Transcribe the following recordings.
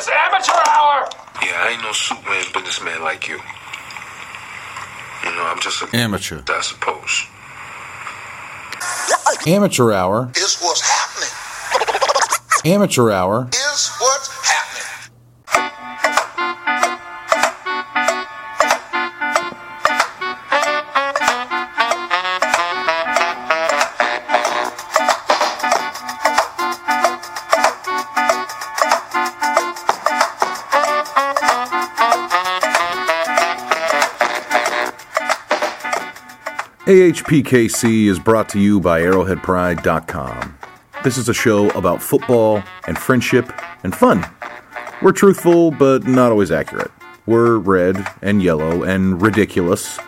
It's amateur hour. Yeah, I ain't no Superman businessman like you. You know, I'm just a Amateur. I suppose. Amateur hour. is what's happening. Amateur hour. AHPKC is brought to you by ArrowheadPride.com. This is a show about football and friendship and fun. We're truthful, but not always accurate. We're red and yellow and ridiculous.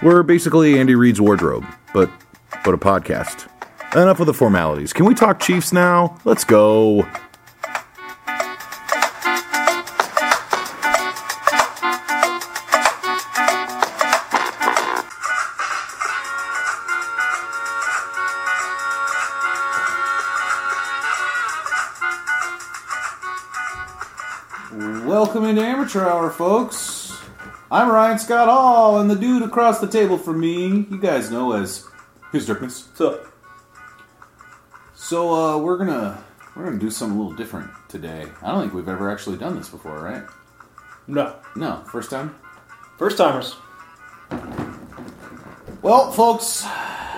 We're basically Andy Reid's wardrobe, but but a podcast. Enough of the formalities. Can we talk Chiefs now? Let's go. Amateur Hour, folks. I'm Ryan Scott Hall, and the dude across the table from me, you guys know as His Darkness. So, So uh, we're gonna we're gonna do something a little different today. I don't think we've ever actually done this before, right? no. No, first time. First timers. Well, folks,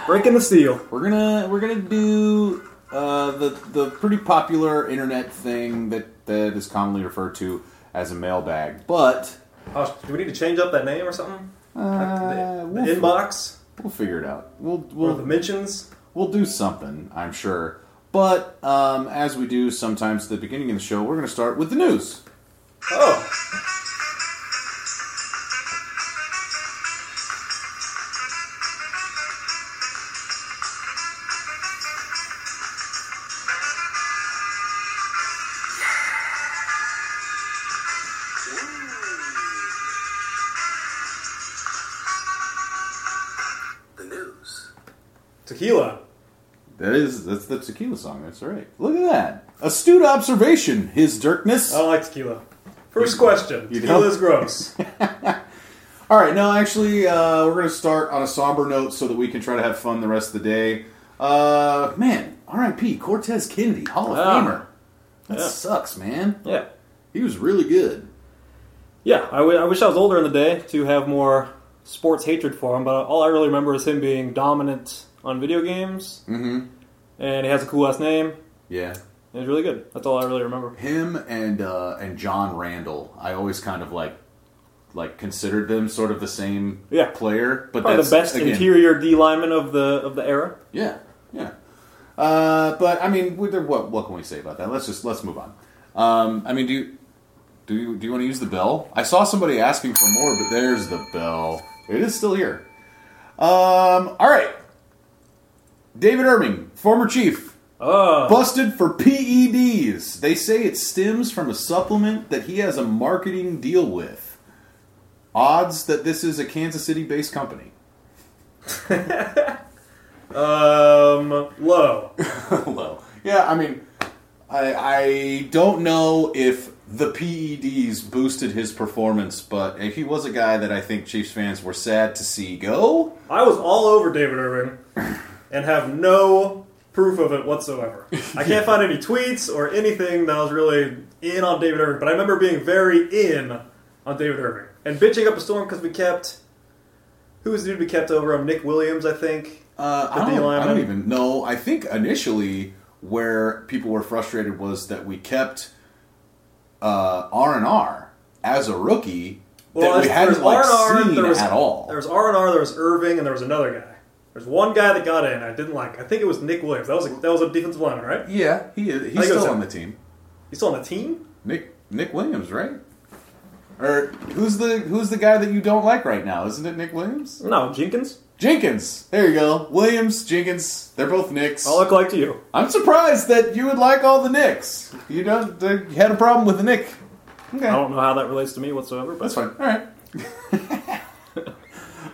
Breaking the seal. we're gonna we're gonna do uh, the the pretty popular internet thing that that is commonly referred to as a mailbag, but Oh, do we need to change up that name or something? uh, the, we'll, the fi- inbox? we'll figure it out. We'll we'll the mentions? we'll do something, I'm sure. But um, as we do sometimes at the beginning of the show, we're going to start with the news. Oh. The tequila song. That's right. Look at that. Astute observation, His Dirkness. I don't like tequila. First question. You tequila don't? is gross. All right, no, actually, uh, we're going to start on a somber note so that we can try to have fun the rest of the day. Uh, man, R.I.P. Cortez Kennedy, Hall of Yeah. Famer. That Yeah. sucks, man. yeah. He was really good. Yeah, I, w- I wish I was older in the day to have more sports hatred for him, but all I really remember is him being dominant on video games, Mm-hmm. And he has a cool ass name. Yeah. It was really good. That's all I really remember. Him and uh, and John Randle, I always kind of like like considered them sort of the same Yeah. player, but Probably that's the best again, interior D lineman of the of the era. Yeah, yeah. Uh, but I mean, what what can we say about that? Let's just let's move on. Um, I mean, do you do you, do you want to use the bell? I saw somebody asking for more, but there's the bell. It is still here. Um, all right. David Irving, former chief, Oh, busted for PEDs. They say it stems from a supplement that he has a marketing deal with. Odds that this is a Kansas City-based company. um, low. low. Yeah, I mean, I I don't know if the PEDs boosted his performance, but he was a guy that I think Chiefs fans were sad to see go. I was all over David Irving and have no proof of it whatsoever. I can't find any tweets or anything that was really in on David Irving, but I remember being very in on David Irving and bitching up a storm because we kept. Who was the dude we kept over him? Nick Williams, I think. Uh, I, don't, I don't even know. I think initially where people were frustrated was that we kept uh, R and R as a rookie that we hadn't like R&R, seen there was, at all. There was R and R, there was Irving, and there was another guy. There's one guy that got in. I didn't like. I think it was Nick Williams. That was a, that was a defensive lineman, right? yeah, he is, he's still on the team. He's still on the team. Nick Nick Williams, right? Or who's the who's the guy that you don't like right now? Isn't it Nick Williams? No, Jenkins. Jenkins. There you go. Williams, Jenkins. They're both Knicks. All look like to you. I'm surprised that you would like all the Knicks. You don't uh, you had a problem with the Nick. Okay, I don't know how that relates to me whatsoever, but that's fine. All right.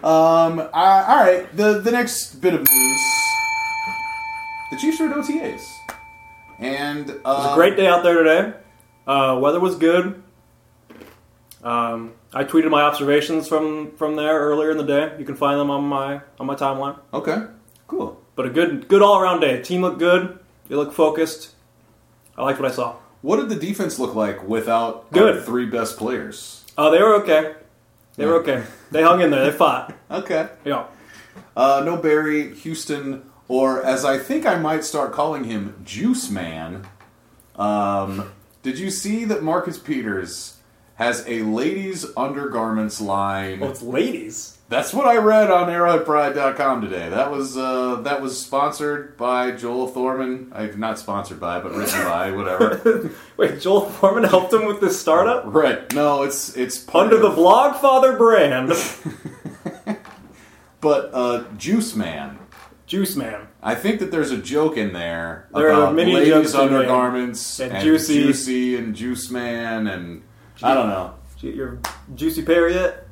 um. uh, all right. The the next bit of news. The Chiefs are at OTAs, and uh, It was a great day out there today. Uh, weather was good. Um, I tweeted my observations from from there earlier in the day. You can find them on my on my timeline. Okay, cool. But a good good all around day. Team looked good. They looked focused. I liked what I saw. What did the defense look like without Good. our three best players? Oh, they were okay. They were okay. They hung in there. They fought. Okay. Yeah. Uh, no Berry, Houston, or as I think I might start calling him, Juice Man. Um, did you see that Marcus Peters has a ladies' undergarments line? Well, it's ladies. That's what I read on ArrowheadPride.com today. That was uh, that was sponsored by Joel Thorman. I'm not sponsored by, but written by, whatever. Wait, Joel Thorman helped him with this startup right? No, it's it's under the of- Blogfather brand. but uh, Juice Man. Juice Man. I think that there's a joke in there There are about many ladies jokes in there. undergarments And and, Juicy. juicy and Juice Man and I don't know. Your Juicy Pear yet?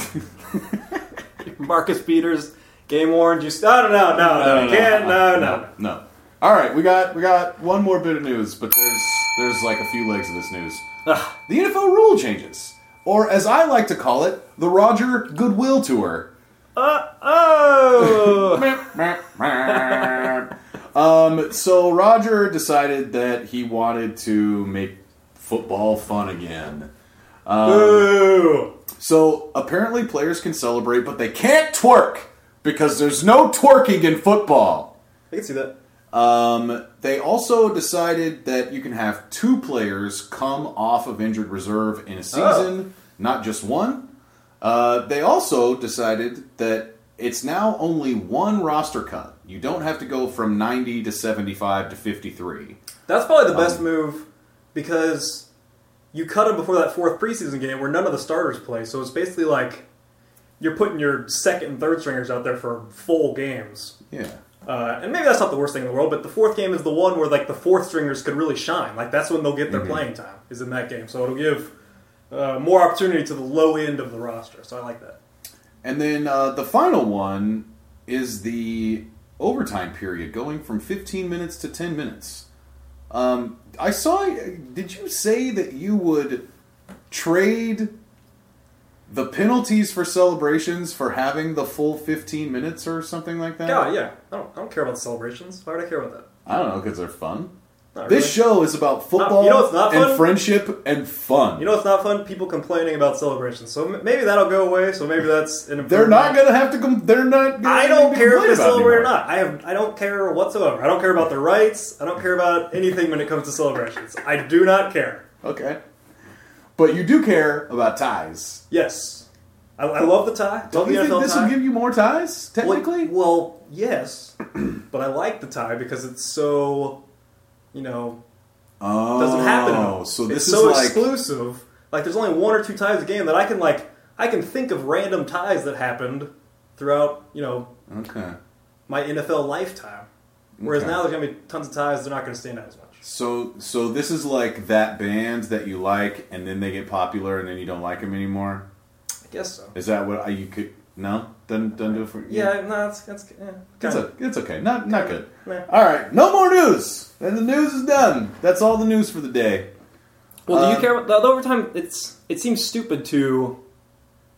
Marcus Peters, game worn. Juice. No, no, no, no, no, can't. No, no. no. All right, we got we got one more bit of news, but there's there's like a few legs of this news. Ah, The NFL rule changes, or as I like to call it, the Roger Goodwill Tour. Uh, oh. um, so Roger decided that he wanted to make football fun again. Boo. So apparently players can celebrate, but they can't twerk because there's no twerking in football. I can see that. Um, they also decided that you can have two players come off of injured reserve in a season, not just one. Uh, they also decided that it's now only one roster cut. You don't have to go from 90 to 75 to 53. That's probably the best Um, move because you cut him before that fourth preseason game where none of the starters play. So it's basically like you're putting your second and third stringers out there for full games. Yeah. Uh, and maybe that's not the worst thing in the world, but the fourth game is the one where like the fourth stringers could really shine. Like that's when they'll get their Mm-hmm. playing time is in that game. So it'll give uh, more opportunity to the low end of the roster. So I like that. And then uh, the final one is the overtime period going from 15 minutes to 10 minutes. Um, I saw. Did you say that you would trade the penalties for celebrations for having the full 15 minutes or something like that? Yeah, yeah. I don't, I don't care about the celebrations. Why would I care about that? I don't know because they're fun. Not This really. show is about football you know not and friendship and fun. You know what's not fun? People complaining about celebrations. So m- maybe that'll go away. So maybe that's an they're not going to have to. Com- they're not. Gonna I don't care if they celebrate or not. I have. I don't care whatsoever. I don't care about their rights. I don't care about anything when it comes to celebrations. I do not care. Okay. But you do care about ties. Yes, I, I love the tie. Don't you think this tie. will give you more ties, technically? Well, well, yes, but I like the tie because it's so, you know, oh, doesn't happen. enough. So this it's is so like exclusive. Like there's only one or two ties a game that I can like. I can think of random ties that happened throughout, you know, okay. my NFL lifetime. Whereas Okay. now there's gonna be tons of ties. They're not gonna stand out as much. So so this is like that band that you like, and then they get popular, and then you don't like them anymore. I guess so. Is that what uh, you could? No, doesn't doesn't do it for you. Yeah, no, that's that's yeah, It's, a, it's okay. Not not good. All right, no more news. And the news is done. That's all the news for the day. Well, do Uh, you care about the overtime? It's it seems stupid to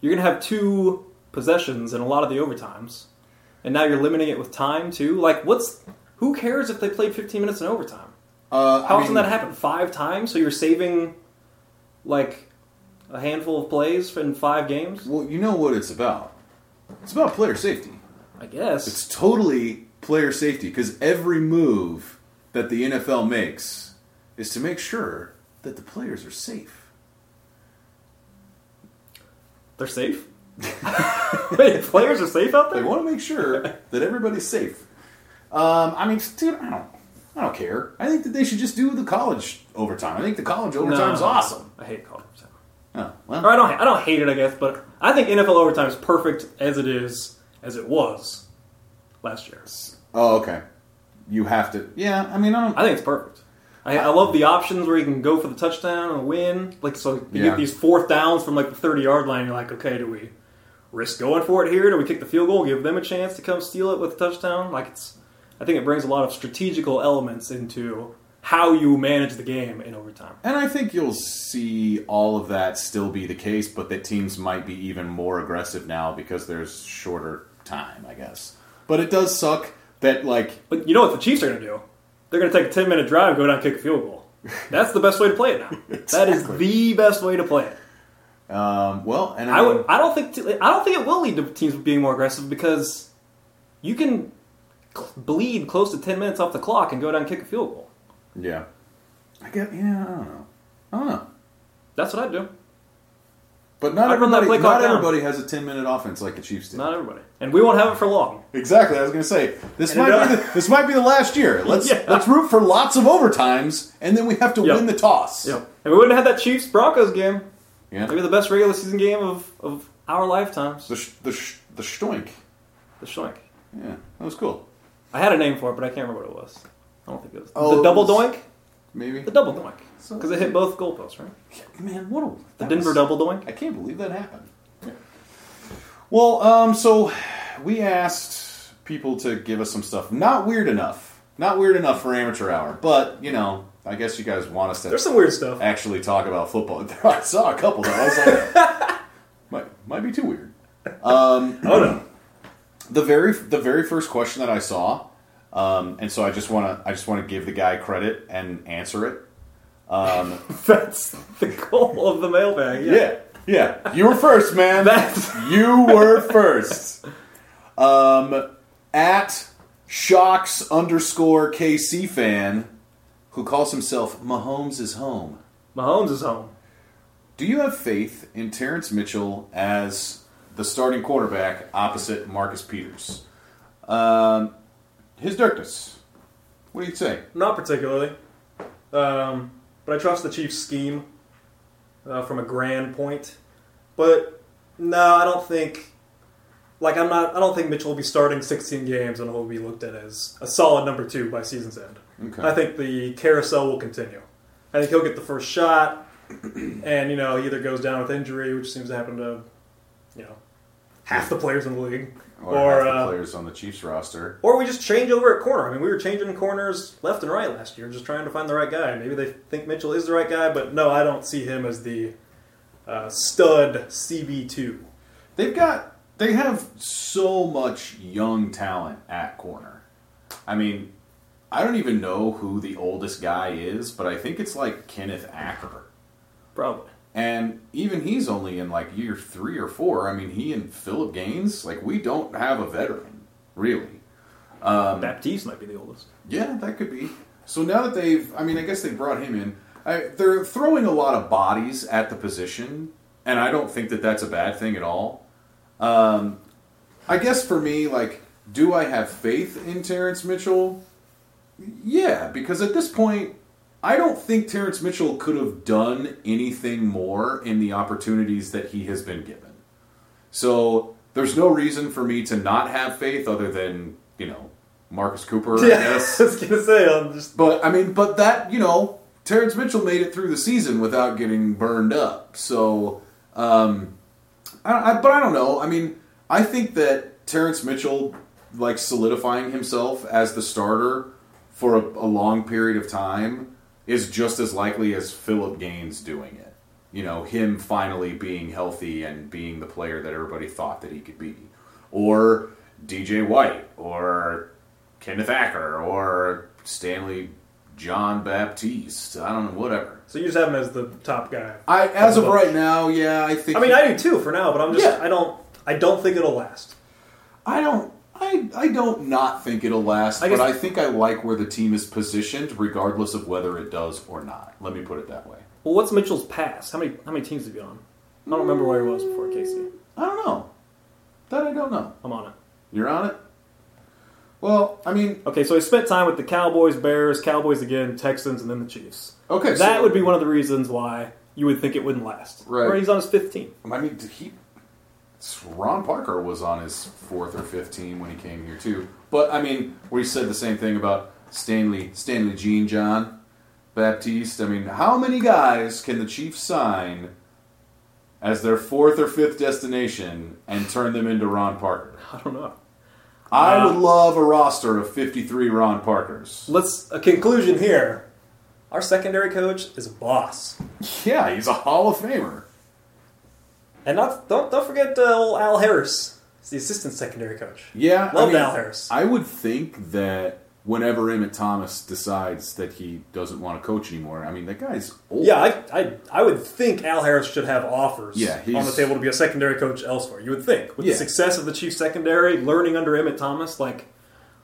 you're gonna have two possessions in a lot of the overtimes, and now you're limiting it with time too. Like, what's who cares if they played 15 minutes in overtime? Uh, How I often mean, that happen? Five times. So you're saving like a handful of plays in five games. Well, you know what it's about. It's about player safety. I guess. It's totally player safety because every move that the NFL makes is to make sure that the players are safe. They're safe. Wait, players are safe out there? They want to make sure that everybody's safe. Um, I mean, dude, I don't, I don't care. I think that they should just do the college overtime. I think the college overtime's No. awesome. I hate college overtime. Oh, well, Or I don't. I don't hate it, I guess, but I think NFL overtime is perfect as it is, as it was last year. oh, okay. You have to. Yeah, I mean, I don't. I think it's perfect. I, I love the options where you can go for the touchdown and win. Like so, you Yeah. get these fourth downs from like the thirty yard line. You're like, okay, do we risk going for it here? Do we kick the field goal, give them a chance to come steal it with a touchdown? Like it's. I think it brings a lot of strategical elements into how you manage the game in overtime. And I think you'll see all of that still be the case, but that teams might be even more aggressive now because there's shorter time, I guess. But it does suck that like But you know what the Chiefs are going to do? They're going to take a 10 minute drive, go down, and kick a field goal. That's the best way to play it now. That is the best way to play it. um, well, and I, I mean, would. I don't think. I don't think it will lead to teams being more aggressive because you can cl- bleed close to 10 minutes off the clock and go down and kick a field goal. yeah, I get yeah, I don't know, I don't know. That's what I do. But not I'd everybody, not down. everybody has a ten minute offense like the Chiefs do. Not everybody, and we won't have it for long. Exactly. I was going to say this And might be the, this might be the last year. Let's Yeah. let's root for lots of overtimes, and then we have to Yeah. win the toss. Yep. And we wouldn't have that Chiefs Broncos game. Yeah. Maybe the best regular season game of, of our lifetimes. The sh- the sh- the stoink. The Schnoink. Yeah, that was cool. I had a name for it, but I can't remember what it was. I don't think it was Oh, the double was- doink. Maybe. The double doink So- because it hit both goalposts, right? Man, what a The Denver was- double doink. I can't believe that happened. Well, um, so we asked people to give us some stuff. Not weird enough. Not weird enough for amateur hour, but you know, I guess you guys want us to There's some weird stuff. actually talk about football. I saw a couple that I was like, might might be too weird. Um, Oh no. The very the very first question that I saw, um, and so I just want to I just want to give the guy credit and answer it. Um, That's the goal of the mailbag. yeah, yeah, you were first, man. That's You were first. Um, at shocks underscore KC fan, who calls himself Mahomes is home. Mahomes is home. Do you have faith in Terrence Mitchell as the starting quarterback opposite Marcus Peters? Um, his darkness. What do you say? Not particularly. Um, but I trust the Chiefs' scheme uh, from a grand point. But no, I don't think. Like I'm not. I don't think Mitchell will be starting 16 games and will be looked at as a solid number two by season's end. Okay. I think the carousel will continue. I think he'll get the first shot, and you know he either goes down with injury, which seems to happen to, you know, half the players in the league, Or, or half the uh, players on the Chiefs roster. or we just change over at corner. I mean, we were changing corners left and right last year, just trying to find the right guy. Maybe they think Mitchell is the right guy, but no, I don't see him as the uh, stud CB two. They've got they have so much young talent at corner. I mean, I don't even know who the oldest guy is, but I think it's like Kenneth Acker. Probably. And even he's only in like year three or four. I mean, he and Philip Gaines, like we don't have a veteran, really. Um, Baptiste might be the oldest. Yeah, that could be. So now that they've, I mean, I guess they brought him in. I, they're throwing a lot of bodies at the position, and I don't think that that's a bad thing at all. Um, I guess for me, like, do I have faith in Terrence Mitchell? Yeah, because at this point, I don't think Terrence Mitchell could have done anything more in the opportunities that he has been given. So there's no reason for me to not have faith other than, you know, Marcus Cooper, I guess. I was gonna say, I'm just But I mean, but that you know, Terrence Mitchell made it through the season without getting burned up. So, um, I, I, but I don't know. I mean, I think that Terrence Mitchell, like solidifying himself as the starter for a, a long period of time, is just as likely as Philip Gaines doing it. You know, him finally being healthy and being the player that everybody thought that he could be, or DJ White, or Kenneth Acker or Stanley John Baptiste. I don't know, whatever. so you just have him as the top guy. I as of right now, yeah, I think I mean, I do too for now, but I'm just Yeah. I don't I don't think it'll last. I don't I I don't not think it'll last, I but I think I like where the team is positioned regardless of whether it does or not. Let me put it that way. Well, what's Mitchell's pass? How many how many teams have you on? I don't remember where he was before KC. I don't know. That I don't know. I'm on it. You're on it? Well, I mean, Okay, so he spent time with the Cowboys, Bears, Cowboys again, Texans, and then the Chiefs. okay, That so- would be one of the reasons why you would think it wouldn't last. Right. Or he's on his 15. I mean, he Ron Parker was on his fourth or fifth team when he came here too. But I mean, we said the same thing about Stanley Stanley Jean John Baptiste. I mean, how many guys can the Chiefs sign as their fourth or fifth destination and turn them into Ron Parker? I don't know. I Uh, would love a roster of fifty-three Ron Parkers. Let's a conclusion here. Our secondary coach is a boss. Yeah, he's a Hall of Famer. And not don't don't forget uh, old Al Harris. He's the assistant secondary coach. Yeah, I mean, Al Harris. I would think that whenever Emmett Thomas decides that he doesn't want to coach anymore, I mean, that guy's old. Yeah, I, I I would think Al Harris should have offers Yeah, on the table to be a secondary coach elsewhere. You would think. With Yeah. the success of the Chiefs secondary, learning under Emmett Thomas, like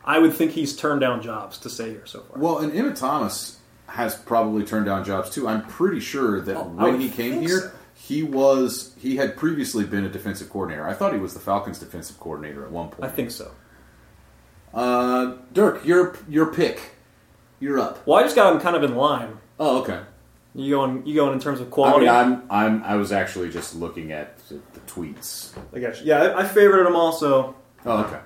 I would think he's turned down jobs to stay here so far. Well, and Emmett Thomas has probably turned down jobs too. I'm pretty sure that Oh, when he came here, so. He was he had previously been a defensive coordinator. I thought he was the Falcons' defensive coordinator at one point. I think so. Uh, Dirk, your your pick. You're up. Well, I just got him kind of in line. Oh, okay. You going you going in terms of I quality? mean, I'm I'm I was actually just looking at the, the tweets. I got you. Yeah, I, I favorited him also. Oh, okay.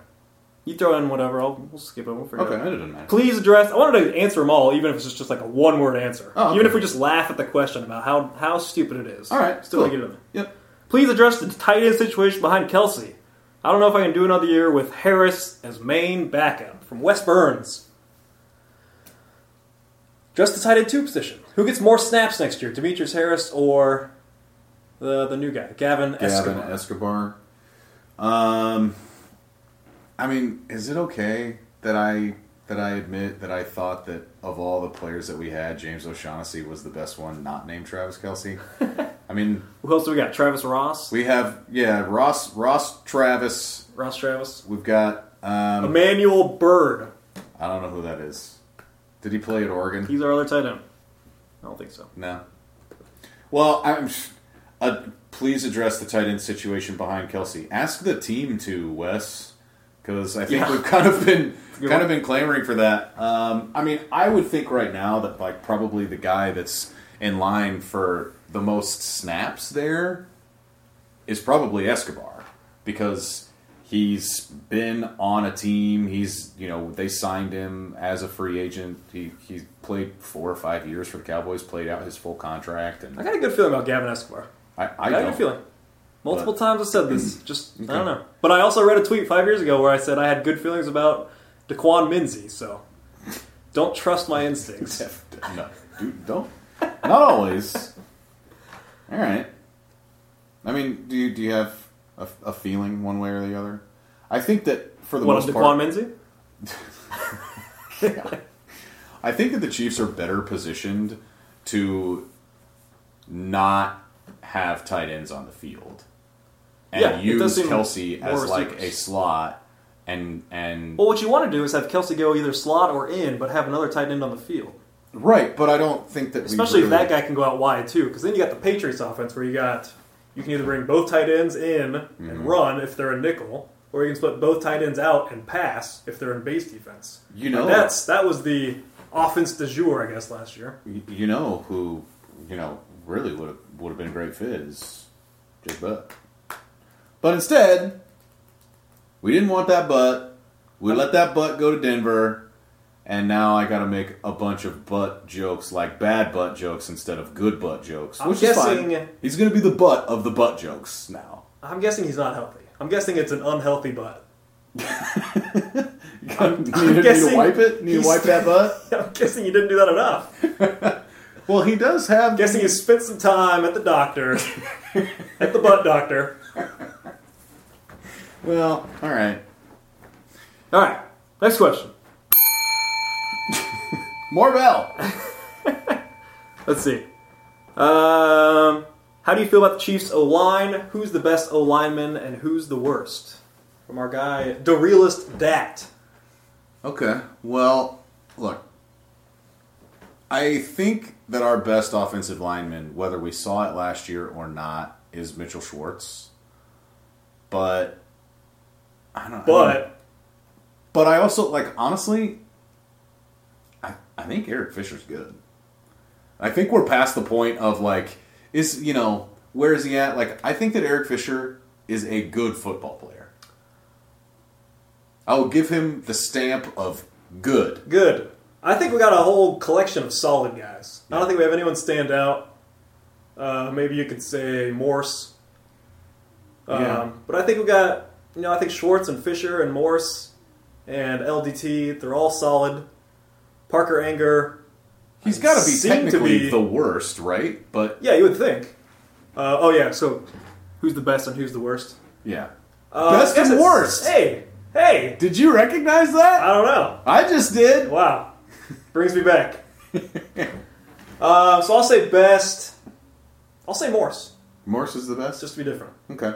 You throw in whatever. I'll we'll skip it. We'll figure Okay, it doesn't matter. Please address. I wanted to answer them all, even if it's just, like a one word answer. Oh, okay. Even if we just laugh at the question about how how stupid it is. All right, Still cool. get it in. Yep. Please address the tight end situation behind Kelce. I don't know if I can do another year with Harris as main backup from West Burns. Just the tight end two position. Who gets more snaps next year, Demetrius Harris or the the new guy, Gavin, Gavin Escobar? Escobar. Um, I mean, is it okay that I that I admit that I thought that of all the players that we had, James O'Shaughnessy was the best one, not named Travis Kelce? I mean, Who else do we got? Travis Ross, we have yeah Ross Ross Travis. Ross Travis, We've got um, Emmanuel Byrd. I don't know who that is. Did he play at Oregon? He's our other tight end. I don't think so. No. Well, I'm. Uh, please address the tight end situation behind Kelce. Ask the team to Wes, because I think Yeah. we've kind of been kind of been clamoring for that. Um, I mean, I would think right now that like probably the guy that's in line for the most snaps there is probably Escobar because he's been on a team. He's you know they signed him as a free agent. He he played four or five years for the Cowboys. Played out his full contract, and I got a good feeling about Gavin Escobar. I, I, I got a good feeling. Multiple But- times I said this. Just I don't know. But I also read a tweet five years ago where I said I had good feelings about Daquan Minzy. So don't trust my instincts. no, dude, don't. Not always. All right. I mean, do you do you have a, a feeling one way or the other? I think that for the what most on part, Daquan Minzy? I think that the Chiefs are better positioned to not have tight ends on the field and Yeah, it does use Kelce as like a slot and and Well, what you want to do is have Kelce go either slot or in, but have another tight end on the field. right. But I don't think that we Especially if that guy can go out wide too, because then you got the Patriots offense where you got you can either bring both tight ends in Mm-hmm. and run if they're a nickel, or you can split both tight ends out and pass if they're in base defense. You know- Like, that's that was the offense de jour, I guess, last year. You know who, you know, really would have would have been a great fit is Jake Butt. But instead, we didn't want that butt. We let that butt go to Denver, and now I got to make a bunch of butt jokes, like bad butt jokes instead of good butt jokes. I'm Which is fine. He's going to be the butt of the butt jokes now. I'm guessing he's not healthy. I'm guessing it's an unhealthy butt. I'm to- need to guessing wipe it. Need to wipe that butt. I'm guessing you didn't do that enough. Well, he does have. I'm guessing he spent some time at the doctor, at the butt doctor. Well, all right. All right, next question. More bell. Let's see. Um, how do you feel about the Chiefs O line? Who's the best O lineman and who's the worst? From our guy, the realist Dat. Okay. Well, look. I think that our best offensive lineman, whether we saw it last year or not, is Mitchell Schwartz. But I don't. I mean, But but I also like honestly. I I think Eric Fisher's good. I think we're past the point of like is you know where is he at? Like I think that Eric Fisher is a good football player. I will give him the stamp of good. good. I think we got a whole collection of solid guys. I don't think we have anyone stand out. Uh, maybe you could say Morse. Um, Yeah. But I think we got, you know, I think Schwartz and Fisher and Morse and LDT, they're all solid. Parker Ehinger, He's got to be to technically be- the worst, right? But Yeah, you would think. Uh, oh yeah, so who's the best and who's the worst? yeah, Uh, best and worst. Hey, hey! Did you recognize that? I don't know. I just did. Wow, brings me back. uh, so I'll say best. I'll say Morse, Morse is the best. just to be different. okay,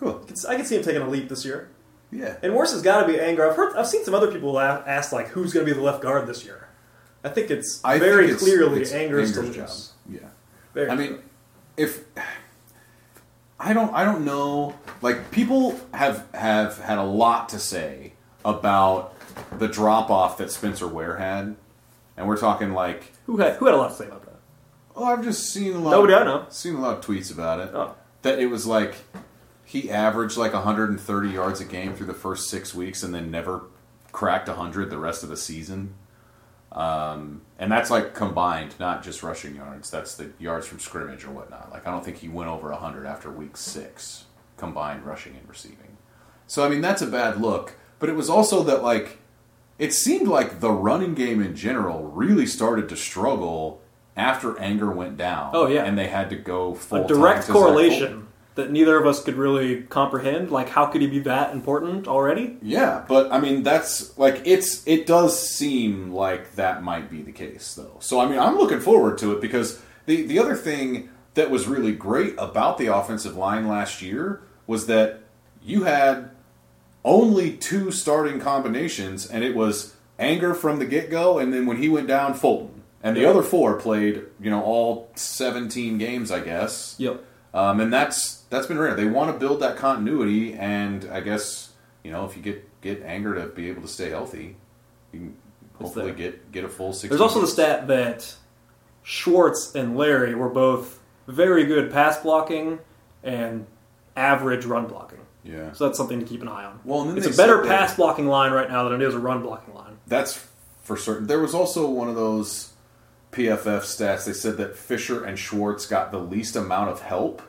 cool. I can see him taking a leap this year. Yeah, And Morse has got to be Ehinger. I've heard, I've seen some other people ask like, who's going to be the left guard this year? I think it's I very think it's- clearly it's Ehinger's, Ehinger's job. Yeah. Very I mean, if I don't, I don't know. Like people have have had a lot to say about the drop off that Spencer Ware had, and we're talking like, who had who had a lot to say about that? oh, I've just seen a lot. Nobody I know. Seen a lot of tweets about it. Oh. That it was like he averaged like 130 yards a game through the first six weeks, and then never cracked 100 the rest of the season. Um, and that's like combined, not just rushing yards. That's the yards from scrimmage or whatnot. Like I don't think he went over 100 after week six, combined rushing and receiving. So I mean that's a bad look. But it was also that like it seemed like the running game in general really started to struggle after Ehinger went down. Oh, yeah. and they had to go full a direct time to Zach correlation. That neither of us could really comprehend. Like, how could he be that important already? Yeah, but I mean that's like it's it does seem like that might be the case though. So I mean I'm looking forward to it because the the other thing that was really great about the offensive line last year was that you had only two starting combinations and it was Ehinger from the get-go and then when he went down Fulton. And the Yeah. other four played, you know, all 17 games, I guess. Yep. Um, and that's that's been rare. They want to build that continuity, and I guess you know if you get get Ehinger to be able to stay healthy, you can hopefully get get a full six. There's also the stat that Schwartz and Larry were both very good pass blocking and average run blocking. Yeah, So that's something to keep an eye on. Well, and then it's a better pass blocking line right now than it is a run blocking line. that's for certain. There was also one of those PFF stats. They said that Fisher and Schwartz got the least amount of help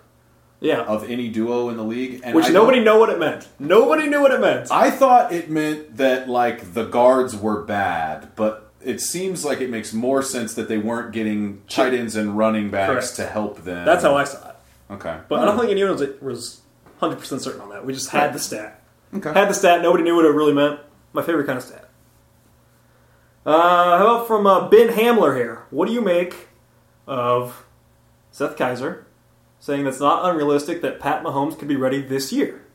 Yeah. of any duo in the league, and Which I nobody knew what it meant. Nobody knew what it meant. I thought it meant that like the guards were bad, but it seems like it makes more sense that they weren't getting tight ends and running backs Correct. to help them. That's how I saw it. Okay, But I don't think anyone was, was 100% certain on that. We just had the stat. Okay. Had the stat. Nobody knew what it really meant. My favorite kind of stat. Uh, how about from uh, Ben Hamler here? What do you make of Seth Keysor saying that's not unrealistic that Pat Mahomes could be ready this year?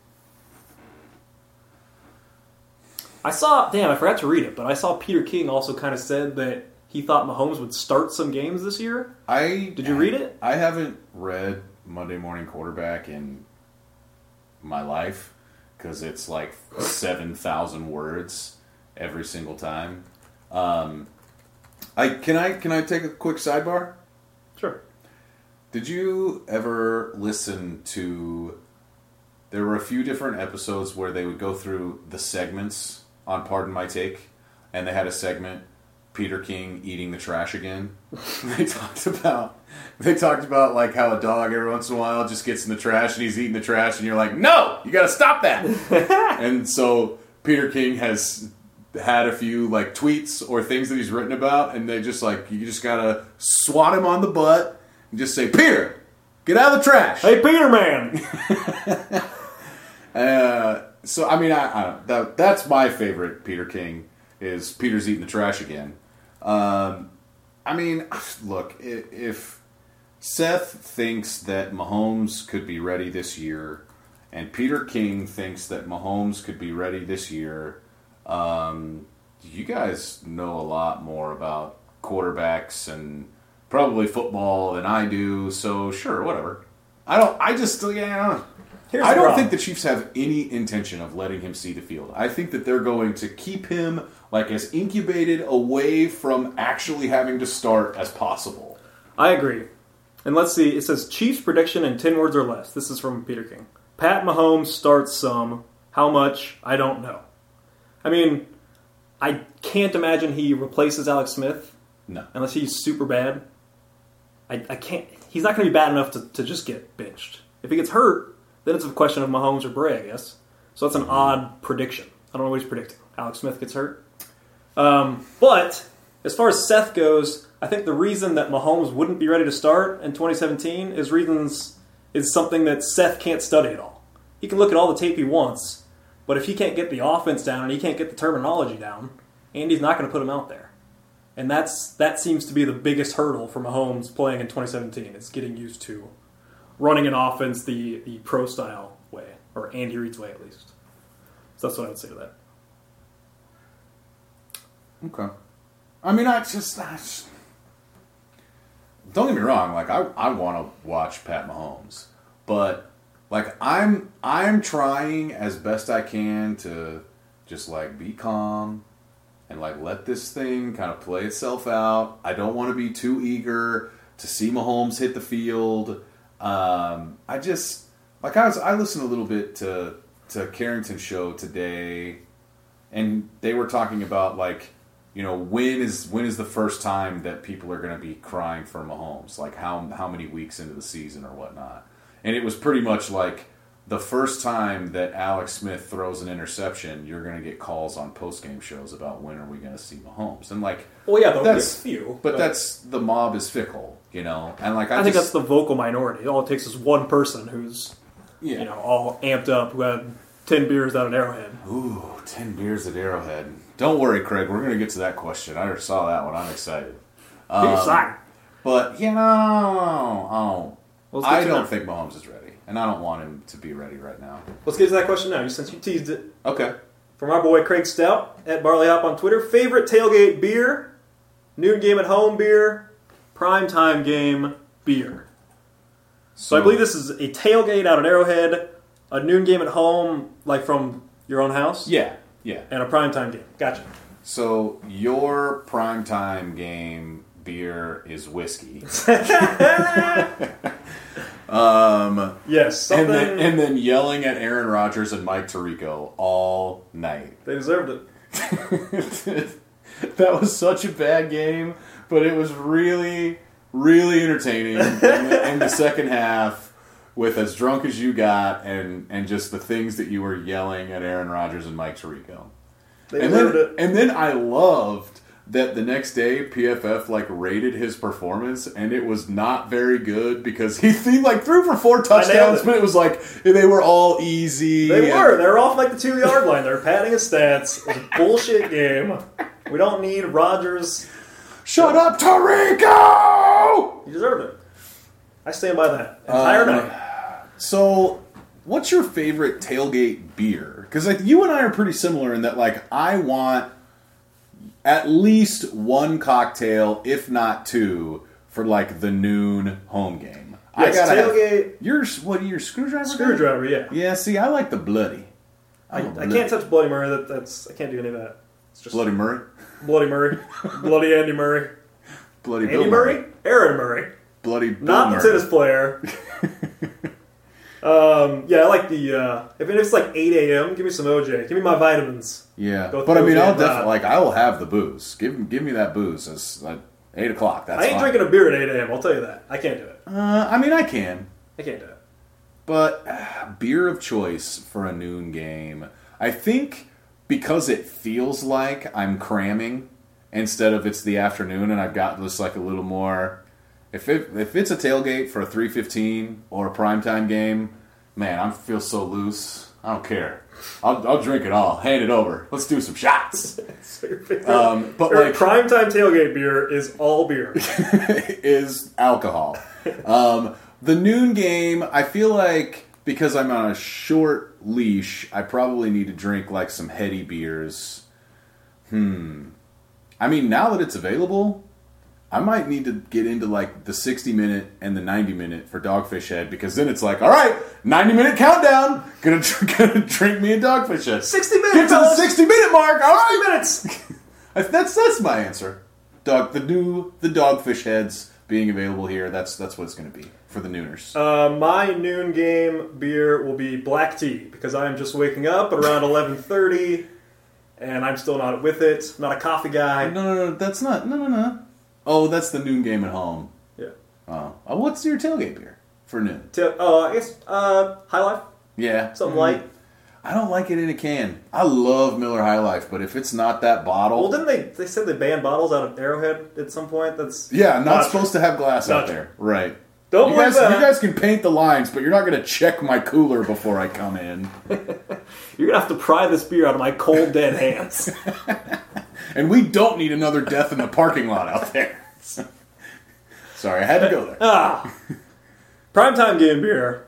I saw, damn, I forgot to read it, but I saw Peter King also kind of said that he thought Mahomes would start some games this year. I Did you read it? I haven't read Monday Morning Quarterback in my life because it's like seven thousand words every single time. Um, I can I can I take a quick sidebar? Sure. Did you ever listen to? There were a few different episodes where they would go through the segments on Pardon My Take, and they had a segment Peter King eating the trash again. they talked about they talked about like how a dog every once in a while just gets in the trash and he's eating the trash, and you're like, no, you got to stop that. and so Peter King has had a few like tweets or things that he's written about, and they just like you just gotta swat him on the butt and just say, Peter, get out of the trash. Hey, Peter Man! Uh, so I mean, I, I that that's my favorite Peter King is Peter's eating the trash again. Um, I mean, look, if Seth thinks that Mahomes could be ready this year, and Peter King thinks that Mahomes could be ready this year, um, you guys know a lot more about quarterbacks and probably football than I do. So sure, whatever. I don't. I just yeah. Here's I don't problem. think the Chiefs have any intention of letting him see the field. I think that they're going to keep him like as incubated away from actually having to start as possible. I agree. And let's see, it says Chiefs prediction in 10 words or less. This is from Peter King. Pat Mahomes starts some. How much? I don't know. I mean, I can't imagine he replaces Alex Smith No. unless he's super bad. I, I can't. He's not going to be bad enough to, to just get benched. If he gets hurt, then it's a question of Mahomes or Bray, I guess. So that's an odd prediction. I don't know what he's predicting. Alex Smith gets hurt. Um, but as far as Seth goes, I think the reason that Mahomes wouldn't be ready to start in 2017 is reasons is something that Seth can't study at all. He can look at all the tape he wants, but if he can't get the offense down and he can't get the terminology down, Andy's not going to put him out there. And that's that seems to be the biggest hurdle for Mahomes playing in 2017 is getting used to running an offense the the pro style way or Andy Reid's way at least. So that's what I would say to that. Okay. I mean, I just, I just don't get me wrong. Like, I, I want to watch Pat Mahomes, but like, I'm I'm trying as best I can to just like be calm and like let this thing kind of play itself out. I don't want to be too eager to see Mahomes hit the field. Um, I just like I was I listened a little bit to to Carrington's show today, and they were talking about like you know when is when is the first time that people are going to be crying for Mahomes? Like how how many weeks into the season or whatnot? And it was pretty much like the first time that Alex Smith throws an interception, you're going to get calls on post game shows about when are we going to see Mahomes? And like, Well, yeah, there'll be a that's few, but, but- that's the mob is fickle, you know. And like, I, I think that's the vocal minority. All it takes is one person who's yeah. you know all amped up who had ten beers down at Arrowhead. Ooh, 10 beers at Arrowhead. Don't worry, Craig. We're going to get to that question. I already saw that one. I'm excited. Um, He's excited. But, you know, oh, Let's I don't that. think Mahomes is ready. And I don't want him to be ready right now. Let's get to that question now, since you teased it. Okay. From our boy Craig Stout at Barley Hop on Twitter. Favorite tailgate beer, noon game at home beer, prime time game beer. So I believe this is a tailgate out at Arrowhead, a noon game at home, like from your own house, Yeah, yeah. and a prime time game. Gotcha. So, your primetime game beer is whiskey. um, Yes, something and, then, and then yelling at Aaron Rodgers and Mike Tirico all night. they deserved it. that was such a bad game, but it was really, really entertaining in, the, in the second half with as drunk as you got and, and just the things that you were yelling at Aaron Rodgers and Mike Tirico. They And then, deserved it. and then I loved that the next day PFF like rated his performance and it was not very good because he, he like threw for four touchdowns, but it was like they were all easy. They were. They were off like the two yard line. They're padding his stats. It was a bullshit game. We don't need Rodgers. Shut up, Tirico! You deserved it. I stand by that entire Um, night. So, what's your favorite tailgate beer? Because like you and I are pretty similar in that like I want at least one cocktail, if not two, for like the noon home game. I gotta have- tailgate- Your what? Your screwdriver? guy? Screwdriver, yeah. Yeah. See, I like the bloody. I, a I can't touch Bloody Murray. That, that's I can't do any of that. It's just Bloody Murray. Bloody Murray, Bloody Andy Murray, Bloody Andy Bill Murray, Aaron Murray, Bloody Bill not the tennis player. um, yeah, I like the. Uh, if it's like eight a.m., give me some OJ. Give me my vitamins. Yeah, but I mean, it, I'll uh, definitely like I will have the booze. Give give me that booze. It's like eight o'clock. That's I ain't fine. drinking a beer at eight a.m. I'll tell you that. I can't do it. Uh, I mean, I can. I can't do it. But uh, beer of choice for a noon game, I think because it feels like I'm cramming instead of it's the afternoon and I've got just like a little more. If it if it's a tailgate for a three fifteen or a primetime game, man, I feel so loose. I don't care. I'll, I'll drink it all. Hand it over. Let's do some shots. So your favorite- Um, but your like primetime tailgate beer is all beer. is alcohol. Um, the noon game, I feel like because I'm on a short leash, I probably need to drink like some heady beers. Hmm. I mean, now that it's available, I might need to get into like the 60 minute and the 90 minute for Dogfish Head because then it's like, all right, 90 minute countdown. Gonna, gonna drink me a Dogfish Head. 60 minutes, Get to the 60 minute mark. All right, minutes. that's that's my answer. Dog, the new the dogfish heads being available here. That's that's what it's going to be for the nooners. Uh, my noon game beer will be black tea because I am just waking up at around eleven thirty, and I'm still not with it. I'm not a coffee guy. no, no, no, that's not. No, no, no. Oh, that's the noon game at home. Yeah. Oh, Uh, what's your tailgate beer for noon? Ta- oh, I guess uh, High Life, Yeah, something light. I don't like it in a can. I love Miller High Life, but if it's not that bottle, Well, didn't they? They said they banned bottles out of Arrowhead at some point. That's yeah, not, supposed to have glass out there. Right. Don't you believe guys, you guys can paint the lines, but you're not going to check my cooler before I come in. You're gonna have to pry this beer out of my cold dead hands. And we don't need another death in the parking lot out there. Sorry, I had to go there. ah, primetime game beer.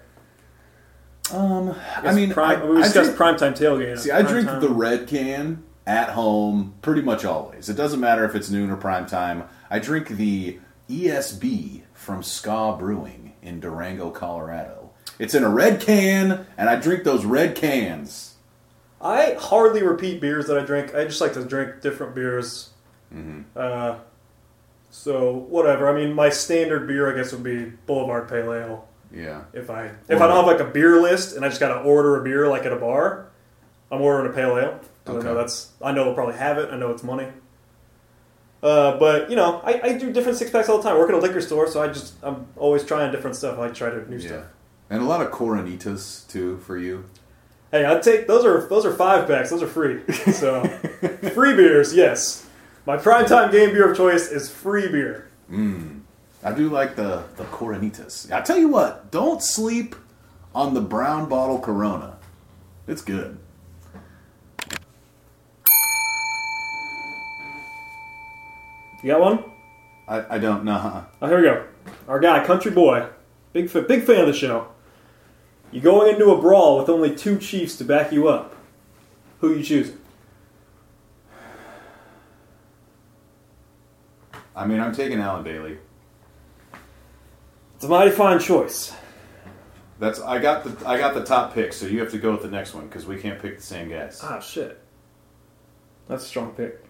Um, I mean, prime, I, we I discussed drink, primetime tailgate. see, I drink the red can at home pretty much always. It doesn't matter if it's noon or prime time. I drink the ESB from Ska Brewing in Durango, Colorado. It's in a red can, and I drink those red cans. I hardly repeat beers that I drink. I just like to drink different beers. Mm-hmm. Uh, so whatever. I mean, my standard beer, I guess, would be Boulevard Pale Ale. Yeah. If I if I don't have like a beer list and I just got to order a beer like at a bar, I'm ordering a pale ale. 'Cause I know that's I know they'll probably have it. I know it's money. Uh, but you know, I, I do different six packs all the time. I work at a liquor store, so I just I'm always trying different stuff. I try to new Yeah. stuff. And a lot of Coronitas, too, for you. Hey, I'd take those are those are five packs. Those are free. So free beers, yes. My primetime game beer of choice is free beer. Hmm. I do like the, the Coronitas. I tell you what, don't sleep on the brown bottle Corona. It's good. You got one? I, I don't know. Oh, here we go. Our guy, Country Boy, big big fan of the show. You going into a brawl with only two chiefs to back you up. Who you choosing? I mean, I'm taking Allen Bailey. It's a mighty fine choice. That's I got the I got the top pick, so you have to go with the next one because we can't pick the same guys. Ah, shit. That's a strong pick.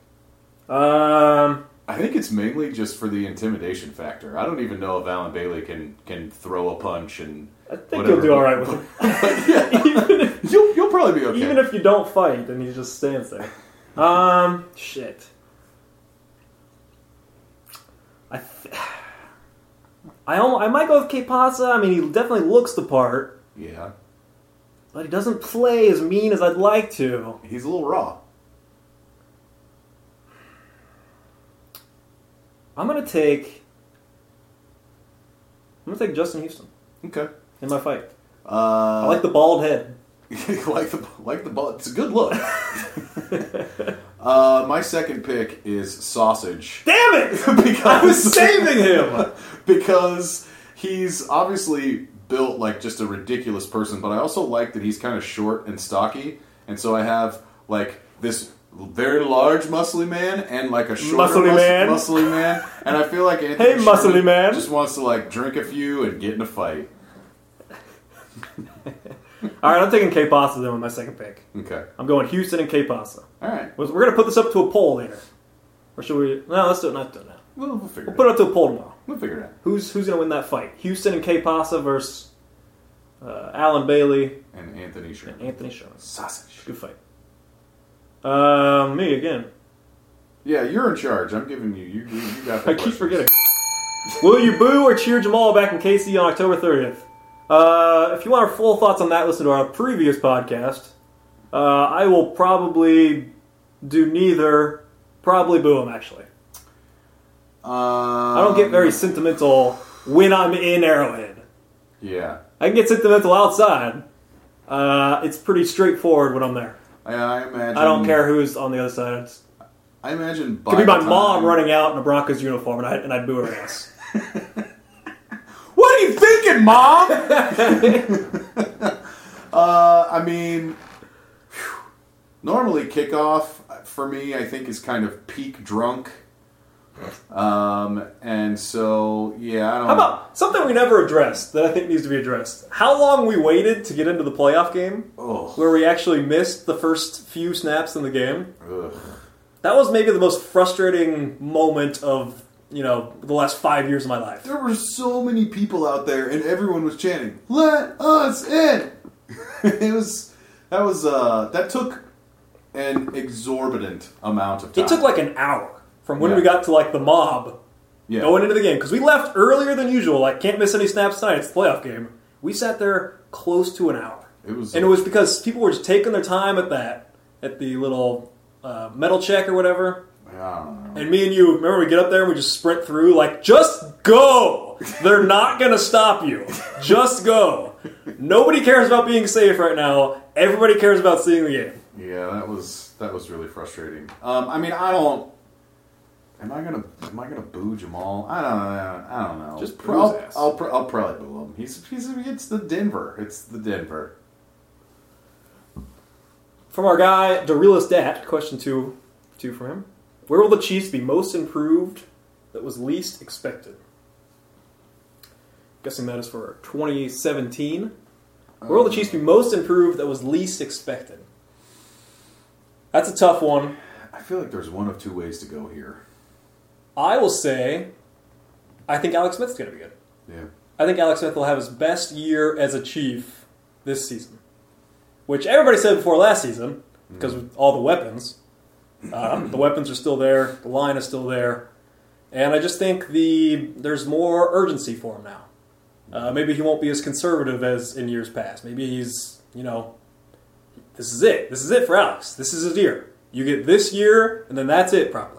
Um, I think it's mainly just for the intimidation factor. I don't even know if Allen Bailey can can throw a punch and I think whatever. you'll do all right with it. even, if, You'll you'll probably be okay. even if you don't fight and he just stands there. Um, shit. I, th- I, almo- I might go with K Pasa. I mean, he definitely looks the part. yeah, But he doesn't play as mean as I'd like to. he's a little raw. I'm gonna take. I'm gonna take Justin Houston Okay. in my fight. Uh, I like the bald head. like the like the ball. It's a good look. uh, my second pick is sausage Damn it! because I was saving him. because he's obviously built like just a ridiculous person, but I also like that he's kind of short and stocky, and so I have like this very large muscly man and like a shorter Muscly mus- man. muscly man, and I feel like Anthony Hey, muscly man. just wants to like drink a few and get in a fight. All right, I'm taking K Pasa then with my second pick. Okay, I'm going Houston and K Pasa. all right, We're gonna put this up to a poll later, or should we? No, let's do it. Not do it now. we'll, we'll figure We'll it put out. it up to a poll tomorrow. We'll figure it out. Who's who's gonna win that fight? Houston and K Pasa versus uh, Allen Bailey And Anthony Sherman. and Anthony Sherman. Sausage. Good fight. Um, me again. Yeah, you're in charge. I'm giving you. You, you, you got. the I keep questions. forgetting. Will you boo or cheer Jamaal back in KC on October 30th? Uh, if you want our full thoughts on that, listen to our previous podcast. Uh, I will probably do neither. Probably boo him, actually. Um, I don't get very sentimental when I'm in Arrowhead. Yeah, I can get sentimental outside. Uh, it's pretty straightforward when I'm there. I, I imagine. I don't care who's on the other side. It's, I imagine. By could be my the mom running out in a Broncos uniform, and, I, and I'd boo her ass. What are you thinking, mom? uh, I mean, phew. normally kickoff for me, I think, is kind of peak drunk. Um, and so yeah, I don't. How about something we never addressed that I think needs to be addressed? How long we waited to get into the playoff game, Oh, where we actually missed the first few snaps in the game. ugh. That was maybe the most frustrating moment of you know the last five years of my life. There were so many people out there, and everyone was chanting, "Let us in!" it was that was uh that took an exorbitant amount of time. It took like an hour from when Yeah. we got to like the mob yeah. going into the game because we left earlier than usual. Like can't miss any snaps tonight. It's the playoff game. We sat there close to an hour. it was. and it was because people were just taking their time at that, at the little uh, metal check or whatever. And me and you, remember we get up there and we just sprint through, like, just go! They're not gonna stop you. Just go. Nobody cares about being safe right now. Everybody cares about seeing the game. Yeah, that was that was really frustrating. Um, I mean, I don't. Am I gonna am I gonna boo Jamaal? I don't know. I don't know. Just Pro- boo his I'll, ass. I'll, pr- I'll probably boo him. He's he's it's the Denver. It's the Denver. From our guy, Darilis Dat, question two, two from him. Where will the Chiefs be most improved that was least expected? Guessing that is for 2017. Where will the Chiefs be um. most improved that was least expected? That's a tough one. I feel like there's one of two ways to go here. I will say, I think Alex Smith's going to be good. Yeah. I think Alex Smith will have his best year as a Chief this season, which everybody said before last season because of all the weapons. Um, the weapons are still there, the line is still there, and I just think the there's more urgency for him now. Uh, maybe he won't be as conservative as in years past. Maybe he's you know, this is it. This is it for Alex. This is his year. You get this year, and then that's it probably,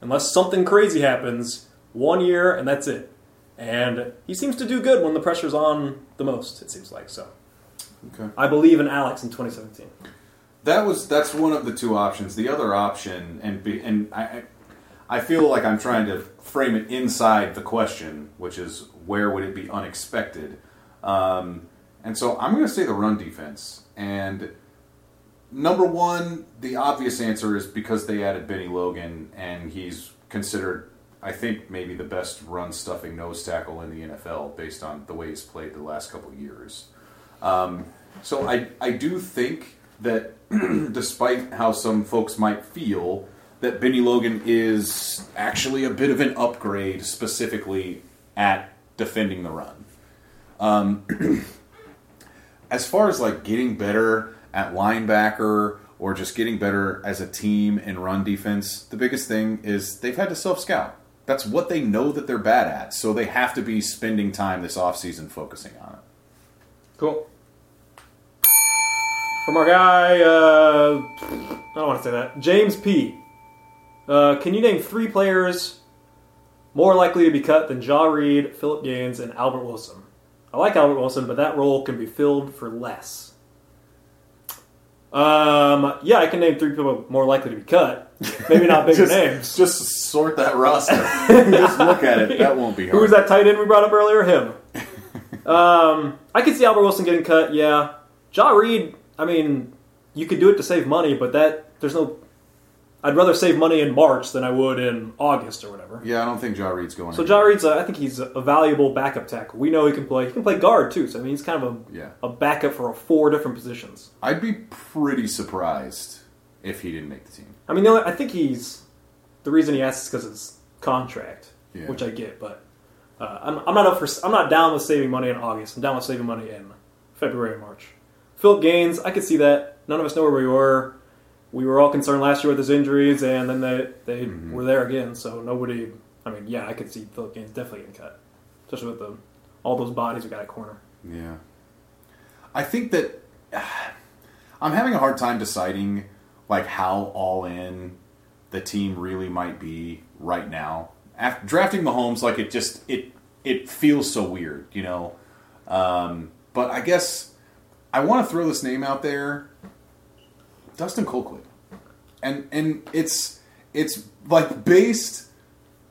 unless something crazy happens. One year, and that's it. And he seems to do good when the pressure's on the most. It seems like so. Okay. I believe in Alex in 2017. That was that's one of the two options. The other option, and be, and I, I feel like I'm trying to frame it inside the question, which is where would it be unexpected? Um, and so I'm going to say the run defense. And number one, the obvious answer is because they added Bennie Logan, and he's considered, I think, maybe the best run stuffing nose tackle in the NFL based on the way he's played the last couple years. Um, so I, I do think that despite how some folks might feel, that Bennie Logan is actually a bit of an upgrade specifically at defending the run. Um, as far as like getting better at linebacker or just getting better as a team in run defense, the biggest thing is they've had to self scout. That's what they know that they're bad at, so they have to be spending time this offseason focusing on it. Cool. From our guy, uh, I don't want to say that. James P. Uh, can you name three players more likely to be cut than Jah Reid, Phillip Gaines, and Albert Wilson? I like Albert Wilson, but that role can be filled for less. Um, yeah, I can name three people more likely to be cut. Maybe not bigger just, names. Just sort that roster. just look at it. That won't be hard. Who was that tight end we brought up earlier? Him. um, I could see Albert Wilson getting cut. Yeah, Jah Reid. I mean, you could do it to save money, but that there's no. I'd rather save money in March than I would in August or whatever. Yeah, I don't think Jah Reid's going. So anywhere. Jah Reid's, a, I think he's a valuable backup tackle. We know he can play. He can play guard too. So I mean, he's kind of a Yeah. a backup for four different positions. I'd be pretty surprised if he didn't make the team. I mean, the only, I think he's the reason he asks is because it's contract, Yeah. which I get. But uh, I'm, I'm not up for I'm not down with saving money in August. I'm down with saving money in February and March. Phillip Gaines, I could see that. None of us know where we were. We were all concerned last year with his injuries, and then they they Mm-hmm. were there again. So nobody. I mean, yeah, I could see Phillip Gaines definitely getting cut, especially with the all those bodies we got at corner. Yeah. I think that I'm having a hard time deciding like how all in the team really might be right now. After drafting Mahomes, like it just it it feels so weird, you know. Um, but I guess I want to throw this name out there, Dustin Colquitt, and and it's it's like based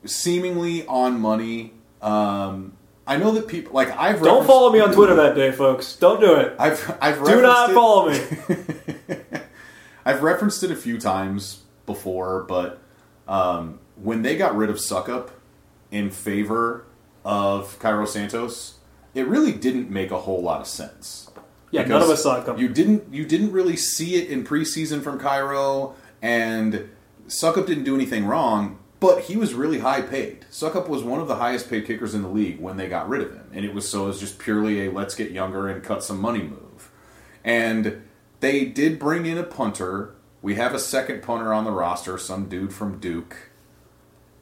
seemingly on money. Um, I know that people like I've Don't follow me on Twitter that day, folks. Don't do it. I've I've Do not it- follow me. I've referenced it a few times before, but um, when they got rid of Succop in favor of Cairo Santos, it really didn't make a whole lot of sense. Yeah, none of us saw it coming. You didn't you didn't really see it in preseason from Cairo, and Succop didn't do anything wrong, but he was really high paid. Succop was one of the highest paid kickers in the league when they got rid of him, and it was so it was just purely a let's get younger and cut some money move. And they did bring in a punter. We have a second punter on the roster, some dude from Duke.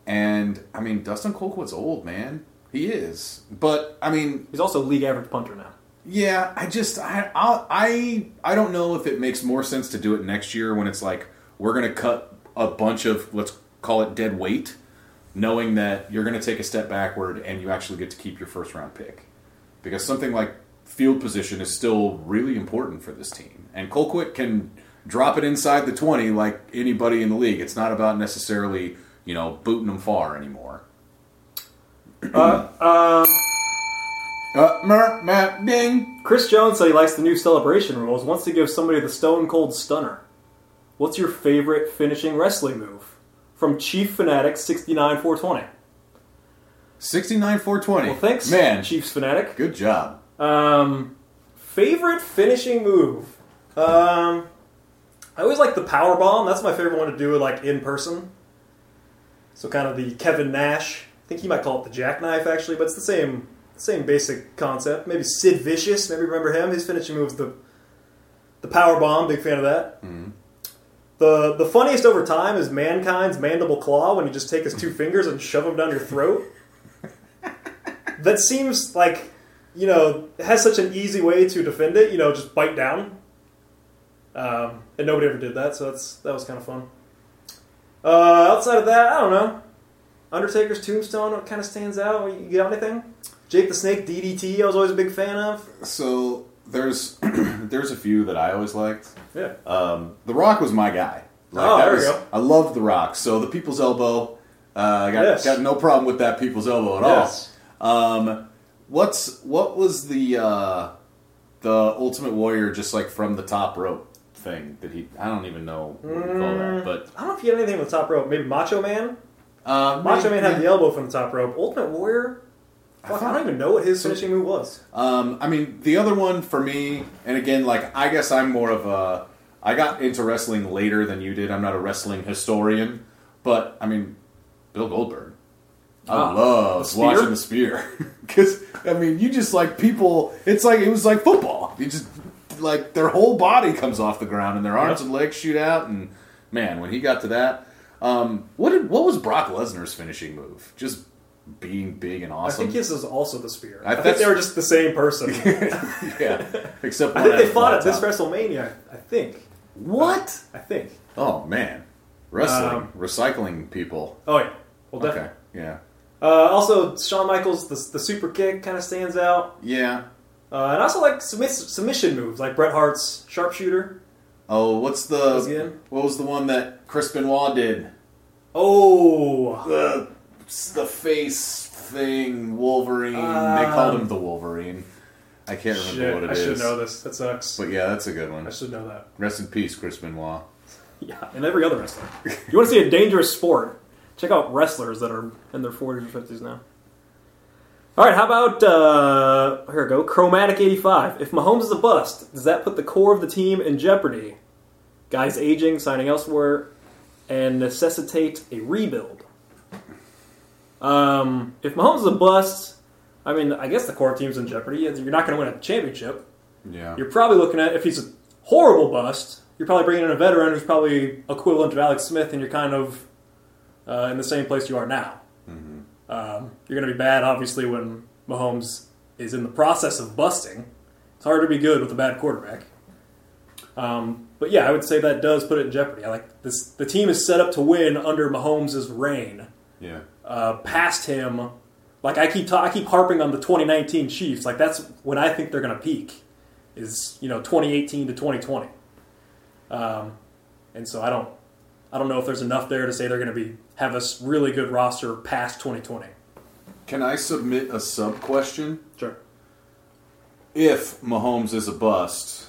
And I mean, Dustin Colquitt's old, man. He is. But I mean, He's also league average punter now. Yeah, I just I I'll, I I don't know if it makes more sense to do it next year when it's like we're going to cut a bunch of let's call it dead weight, knowing that you're going to take a step backward and you actually get to keep your first round pick, because something like field position is still really important for this team, and Colquitt can drop it inside the twenty like anybody in the league. It's not about necessarily you know booting them far anymore. Uh, um, Uh, mer, ding. Chris Jones said he likes the new celebration rules. Wants to give somebody the Stone Cold Stunner. What's your favorite finishing wrestling move? From Chief Fanatic sixty nine four twenty. 69 420. Well, thanks, Man, Chiefs Fanatic. good job. Um, favorite finishing move. Um, I always like the power bomb. That's my favorite one to do, like in person. So kind of the Kevin Nash. I think he might call it the jackknife actually, but it's the same same basic concept. Maybe Sid Vicious. Maybe remember him. His finishing move's the the power bomb. Big fan of that. The the funniest over time is mankind's mandible claw when you just take his two fingers and shove them down your throat. that seems like you know it has such an easy way to defend it. You know, just bite down. Um, and nobody ever did that, so that's that was kind of fun. Uh, outside of that, I don't know. Undertaker's tombstone what kind of stands out. You got anything? Jake the Snake DDT. I was always a big fan of. So there's there's a few that I always liked. Yeah. Um, the Rock was my guy. Oh, that there we was- go. I loved The Rock. So the People's Elbow, uh, I got Yes. got no problem with that People's Elbow at Yes. all. Um, what's what was the uh, the Ultimate Warrior just like from the top rope thing that he? I don't even know what you call Mm. that, but I don't know if he had anything with the top rope. Maybe Macho Man. uh, Macho Man had yeah. the elbow from the top rope. Ultimate Warrior. Fuck, I don't even know what his finishing move was. Um, I mean, the other one for me, and again, like I guess I'm more of a. I got into wrestling later than you did. I'm not a wrestling historian, but I mean, Bill Goldberg. I Ah, love the watching the spear because I mean, you just like people. It's like it was like football. You just like their whole body comes off the ground and their arms Yep. and legs shoot out. And man, when he got to that, um, what did what was Brock Lesnar's finishing move? Just being big and awesome. I think his is also the spear. I- I, think they were just the same person. yeah, except I think they fought at this. WrestleMania. I think. What? I think. Oh man, wrestling, Um, recycling people. Oh yeah. Well, definitely. Okay, yeah, Uh, also, Shawn Michaels, the, the super kick kind of stands out. yeah. Uh, and I also like submiss- submission moves, like Bret Hart's sharpshooter. Oh, what's the Was he in? what was the one that Chris Benoit did? Oh, The the face thing, Wolverine. they Um, called him the Wolverine. I can't remember shit! what it I is. should know this. That sucks. But yeah, that's a good one. I should know that. Rest in peace, Chris Benoit. Yeah, and every other wrestler. you want to see a dangerous sport? Check out wrestlers that are in their 40s or 50s now. All right, how about uh, here we go. Chromatic 85. If Mahomes is a bust, does that put the core of the team in jeopardy? Guys aging, signing elsewhere, and necessitate a rebuild. Um, if Mahomes is a bust, I mean, I guess the core team's in jeopardy. You're not going to win a championship. Yeah, You're probably looking at if he's a horrible bust, you're probably bringing in a veteran who's probably equivalent to Alex Smith, and you're kind of uh, in the same place you are now. Um, you're going to be bad, obviously, when Mahomes is in the process of busting. It's hard to be good with a bad quarterback. Um, but yeah, I would say that does put it in jeopardy. I like this. The team is set up to win under Mahomes' reign. yeah. Uh, past him, like I keep ta- I keep harping on the 2019 Chiefs. Like that's when I think they're going to peak. Is you know 2018 to 2020. Um, and so I don't I don't know if there's enough there to say they're going to be have a really good roster past 2020. Can I submit a sub question? Sure. If Mahomes is a bust,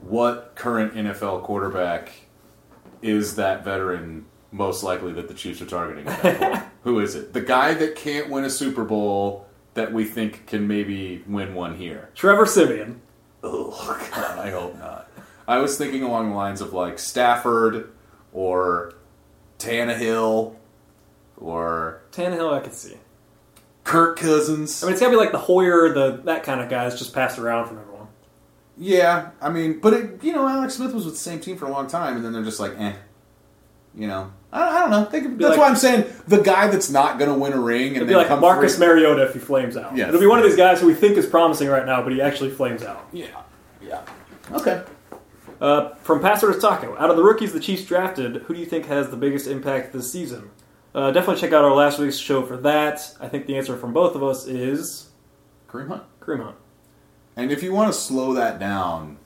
what current NFL quarterback is that veteran most likely that the Chiefs are targeting at that point? Who is it? The guy that can't win a Super Bowl that we think can maybe win one here? Trevor Siemian. Oh, God, I hope not. I was thinking along the lines of like Stafford or Tannehill or Tannehill, I could see. Kirk Cousins. I mean, it's got to be like the Hoyer, the that kind of guys just passed around from everyone. Yeah, I mean, but it, you know, Alex Smith was with the same team for a long time, and then they're just like, eh, you know. I, I don't know. They could, that's like- why I'm saying the guy that's not going to win a ring and then be like come Marcus free- Mariota if he flames out. Yes. It'll be one of these guys who we think is promising right now, but he actually flames out. Yeah, yeah. Okay. Uh, from Pastor to Taco, out of the rookies the Chiefs drafted, who do you think has the biggest impact this season? Uh, definitely check out our last week's show for that. I think the answer from both of us is Kareem Hunt. Kareem Hunt. And if you want to slow that down,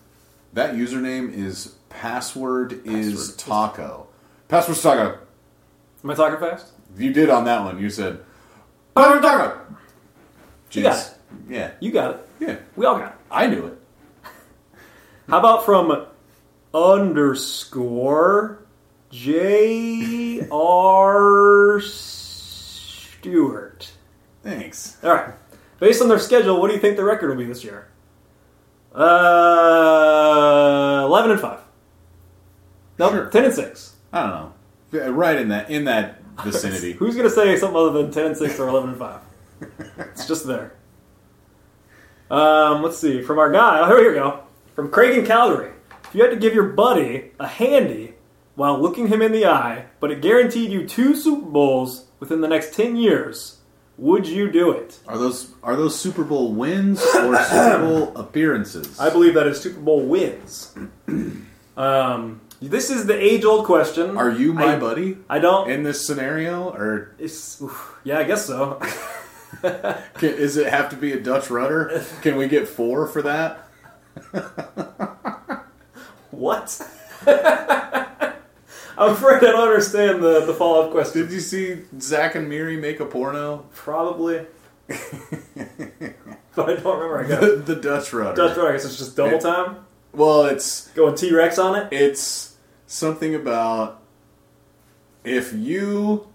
that username is password is taco. Password taco. Am I talking fast? You did on that one. You said password taco. You got it. Yeah. You got it. Yeah. We all got it. I knew it. How about from underscore J R Stewart? Thanks. All right. Based on their schedule, what do you think the record will be this year? Uh, eleven and five. No, Sure. ten and six. I don't know. Right in that in that vicinity. Who's gonna say something other than ten and six or eleven and five? it's just there. Um, let's see. From our guy, oh, here we go. From Craig in Calgary. If you had to give your buddy a handy while looking him in the eye, but it guaranteed you two Super Bowls within the next ten years, would you do it? Are those are those Super Bowl wins or Super Bowl appearances? I believe that is Super Bowl wins. um, this is the age-old question. Are you my I- buddy I don't. in this scenario, or It's, oof, yeah, I guess so. can, is it have to be a Dutch rudder? Can we get four for that? what? I'm afraid I don't understand the, the follow-up question. Did you see Zach and Miri make a porno? Probably. but I don't remember. I got The, the Dutch rudder. Dutch Rock. I guess it's just double time. Well, it's Going T Rex on it. it's something about if you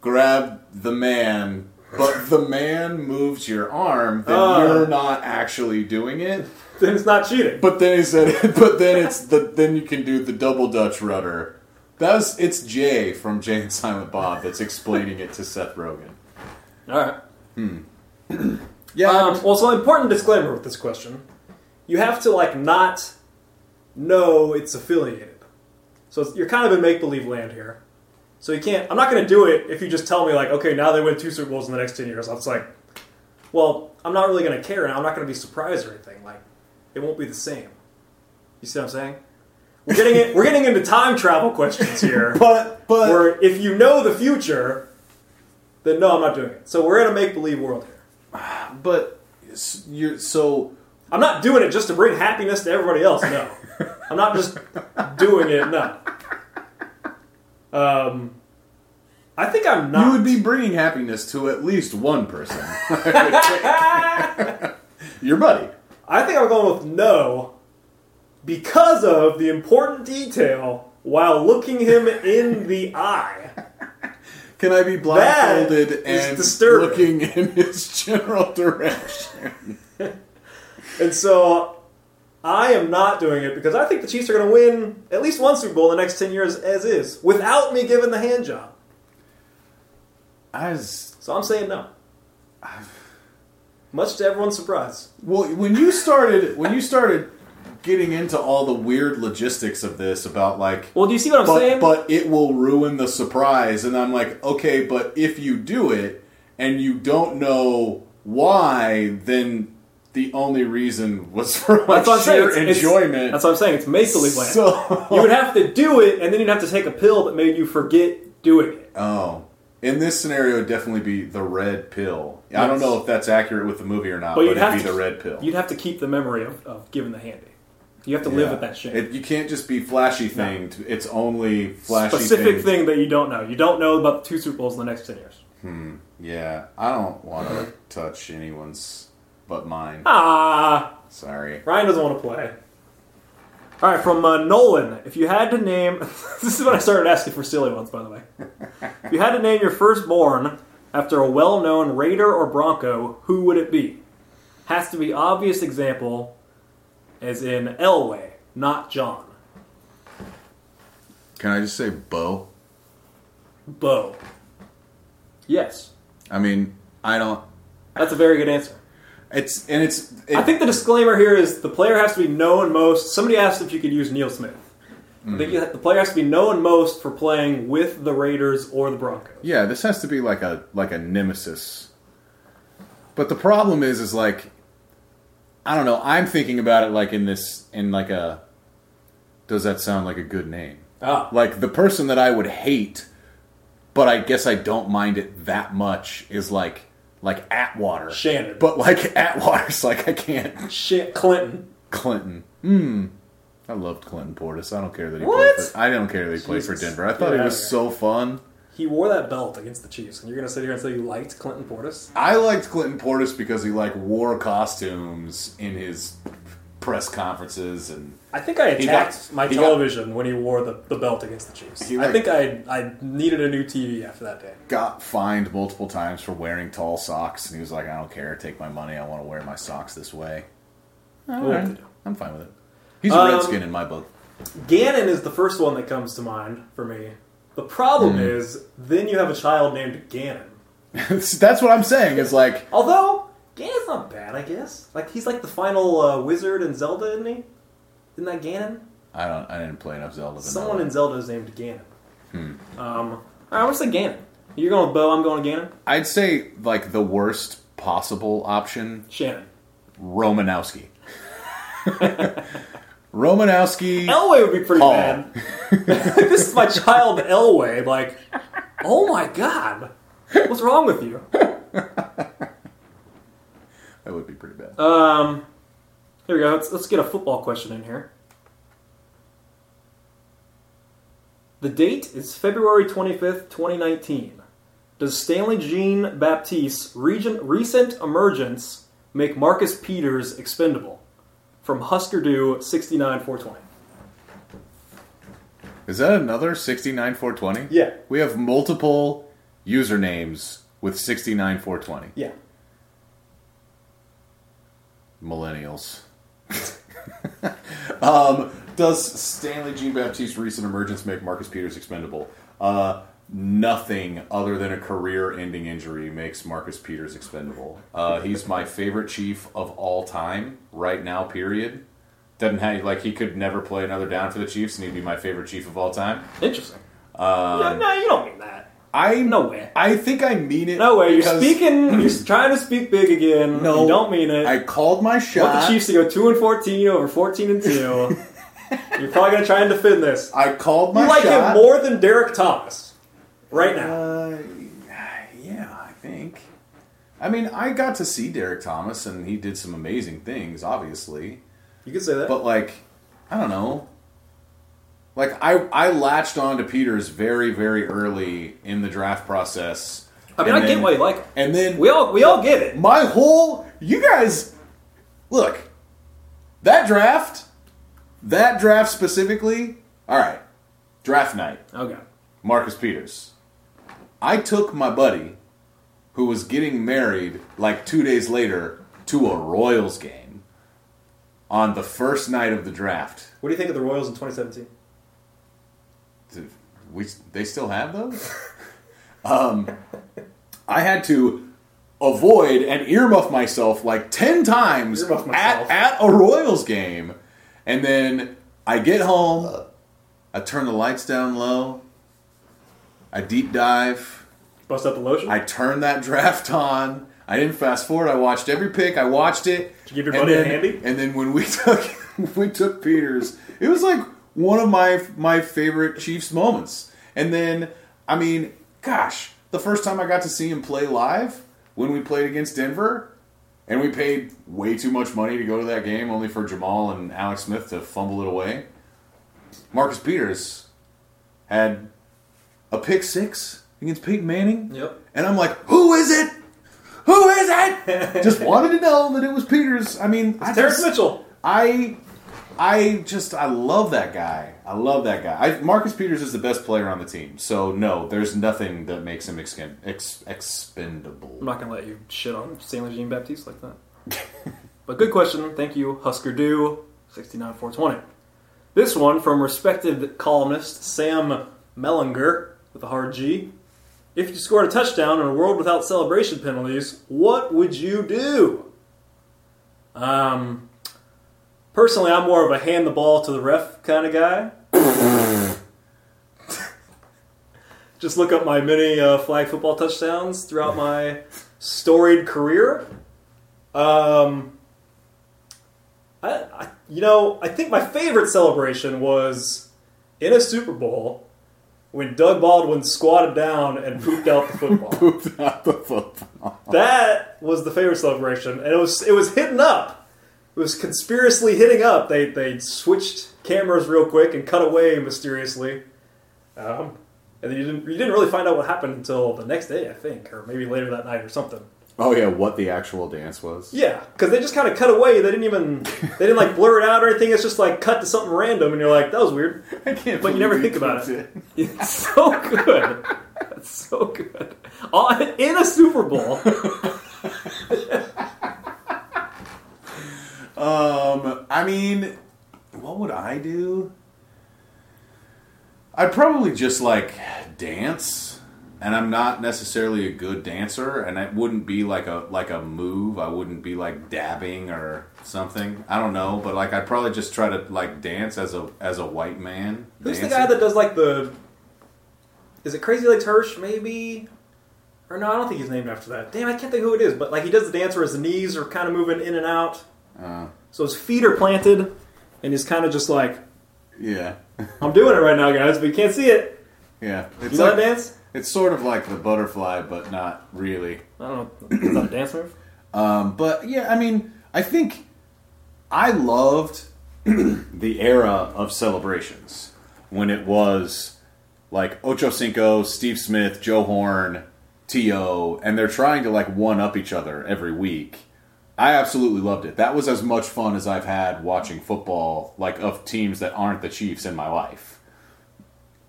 grab the man, but the man moves your arm, then Ah. you're not actually doing it. Then it's not cheating. But then he said, but then it's the then you can do the double Dutch rudder. That was it's Jay from Jay and Silent Bob that's explaining it to Seth Rogen. All right. Yeah, Um, well, so important disclaimer with this question: you have to like not know it's affiliated. So it's, you're kind of in make believe land here. So you can't. I'm not going to do it if you just tell me like, okay, now they win two Super Bowls in the next ten years. It's like, well, I'm not really going to care, and I'm not going to be surprised or anything. Like, it won't be the same. You see what I'm saying? We're getting it. We're getting into time travel questions here. but but where if you know the future, then no, I'm not doing it. So we're in a make believe world here. but you're so I'm not doing it just to bring happiness to everybody else. No, I'm not just doing it. No. Um, I think I'm not. you would be bringing happiness to at least one person. Your buddy. I think I'm going with no because of the important detail while looking him in the eye. Can I be blindfolded and disturbing. looking in his general direction? And so I am not doing it because I think the Chiefs are going to win at least one Super Bowl in the next 10 years as is without me giving the hand job. I was, So I'm saying no. Much to everyone's surprise. well, when you started, when you started getting into all the weird logistics of this about like, Well, do you see what I'm but saying? but it will ruin the surprise, and I'm like, okay, but if you do it and you don't know why, then the only reason was for like that's what I'm saying. sheer It's- it's- enjoyment. that's what I'm saying. It's make believe land. so you would have to do it, and then you'd have to take a pill that made you forget doing it. Oh. In this scenario, it'd definitely be the red pill. I don't know if that's accurate with the movie or not, But but, it'd be to- the red pill. You'd have to keep the memory of, of giving the handy. You have to live with that shame. It, you can't just be flashy thing. to- It's only flashy Specific thing. thing that you don't know. You don't know about the two Super Bowls in the next 10 years. Hmm. Yeah, I don't want to touch anyone's but mine. Ah! Sorry. Ryan doesn't want to play. All right, from uh, Nolan. If you had to name, this is when I started asking for silly ones, by the way. if you had to name your firstborn after a well-known Raider or Bronco, who would it be? Has to be obvious example, as in Elway, not John. Can I just say Bo? Bo. Yes, I mean, I don't. that's a very good answer. It's and it's. It, I think the disclaimer here is the player has to be known most. Somebody asked if you could use Neil Smith. I think you, the player has to be known most for playing with the Raiders or the Broncos. Yeah, this has to be like a like a nemesis. But the problem is, is like, I don't know. I'm thinking about it like in this in like a. Does that sound like a good name? Ah, Like the person that I would hate, but I guess I don't mind it that much is like like Atwater. Shannon. But like Atwater's like I can't. shit, Clinton. Clinton. Hmm. I loved Clinton Portis. I don't care that he What? played for I don't care that he played for Denver. I thought Get he was so fun. He wore that belt against the Chiefs, and you're gonna sit here and say you liked Clinton Portis? I liked Clinton Portis because he like wore costumes in his press conferences and I think I He got- attacked my he got- television when he wore the, the belt against the Chiefs. He I think I I needed a new TV after that day. got fined multiple times for wearing tall socks. And he was like, "I don't care. Take my money. I want to wear my socks this way." All right. I'm fine with it. He's a Um, redskin in my book. Gannon is the first one that comes to mind for me. The problem Hmm. is, then you have a child named Gannon. That's what I'm saying. Is like Although Ganon's not bad, I guess. Like he's like the final uh, wizard in Zelda, isn't he? Isn't that Ganon? I don't. I didn't play enough Zelda. Someone in Zelda is named Ganon. Hmm. Um, I'm gonna say Ganon. You're going with Bo. I'm going Ganon. I'd say like the worst possible option, Shannon. Romanowski. Romanowski. Elway would be pretty bad. this is my child Elway. Like, oh my god, what's wrong with you? That would be pretty bad. Um, here we go. Let's, let's get a football question in here. The date is February 25th, 2019. Does Stanley Jean Baptiste's recent emergence make Marcus Peters expendable? From Husker Du 69 420. Is that another 69420? Yeah. We have multiple usernames with 69420. Yeah. Millennials. um, does Stanley Jean Baptiste's recent emergence make Marcus Peters expendable? Uh, nothing other than a career-ending injury makes Marcus Peters expendable. Uh, he's my favorite Chief of all time right now. Period. Doesn't have like he could never play another down for the Chiefs, and he'd be my favorite Chief of all time. Interesting. yeah, no, you don't mean that. I No way. I think I mean it. No way. You're speaking. You're trying to speak big again. No, you don't mean it. I called my want shot. the Chiefs to go two and fourteen over fourteen and two. You're probably gonna try and defend this. I called my You like shot. him more than Derrick Thomas right now. Uh, yeah, I think. I mean, I got to see Derrick Thomas, and he did some amazing things, obviously. You could say that. But like, I don't know. Like I, I latched on to Peters very, very early in the draft process. I mean, And I get then- why you like him. And then We all we all get it. my whole you guys look that draft, that draft specifically. All right, draft night. Okay. Marcus Peters. I took my buddy, who was getting married like two days later, to a Royals game on the first night of the draft. What do you think of the Royals in 2017? We they still have those? um, I had to avoid and earmuff myself like ten times at at a Royals game, and then I get home, I turn the lights down low, I deep dive. Bust out the lotion. I turn that draft on. I didn't fast forward. I watched every pick. I watched it. Did you give your buddy a then- handy? And then when we took when we took Peters, it was like one of my my favorite Chiefs moments. And then, I mean, gosh, the first time I got to see him play live when we played against Denver, and we paid way too much money to go to that game, only for Jamaal and Alex Smith to fumble it away. Marcus Peters had a pick six against Peyton Manning. Yep. And I'm like, who is it? Who is it? just wanted to know that it was Peters. I mean, I Terrance just, Mitchell. I, I just, I love that guy. I love that guy. I, Marcus Peters is the best player on the team. So no, there's nothing that makes him expen, ex, expendable. I'm not gonna let you shit on Stanley Jean Baptiste like that. but good question. Thank you, Husker Du, 69 420. This one from respected columnist Sam Mellinger with a hard G. If you scored a touchdown in a world without celebration penalties, what would you do? Um, personally, I'm more of a hand the ball to the ref kind of guy. Just look up my many uh, flag football touchdowns throughout my storied career. Um, I, I, you know, I think my favorite celebration was in a Super Bowl when Doug Baldwin squatted down and pooped out the football. Pooped out the football. that was the favorite celebration, and it was it was hitting up. It was conspiracy hitting up. They they switched cameras real quick and cut away mysteriously. Um, and then you didn't you didn't really find out what happened until the next day, I think, or maybe later that night or something. Oh yeah, what the actual dance was? Yeah, because they just kind of cut away. They didn't even they didn't like blur it out or anything. It's just like cut to something random, and you're like, that was weird. I can't. But you never think about you it. It's so good. That's so good. On- In a Super Bowl. Um, I mean, what would I do? I'd probably just like dance, and I'm not necessarily a good dancer, and it wouldn't be like a like a move. I wouldn't be like dabbing or something. I don't know, but like I'd probably just try to like dance as a as a white man. Who's the guy that does like the? Is it Crazy Legs Hirsch? Maybe, or no? I don't think he's named after that. Damn, I can't think who it is. But like he does the dance where his knees are kind of moving in and out, Uh, so his feet are planted, and he's kind of just like, yeah, "I'm doing it right now, guys," but you can't see it. yeah. It's You know like, that dance? It's sort of like the butterfly, but not really. I don't know. Is that a dance move? Um, but yeah, I mean, I think I loved the era of celebrations when it was like Ocho Cinco, Steve Smith, Joe Horn, T.O., and they're trying to like one up each other every week. I absolutely loved it. That was as much fun as I've had watching football, like of teams that aren't the Chiefs in my life.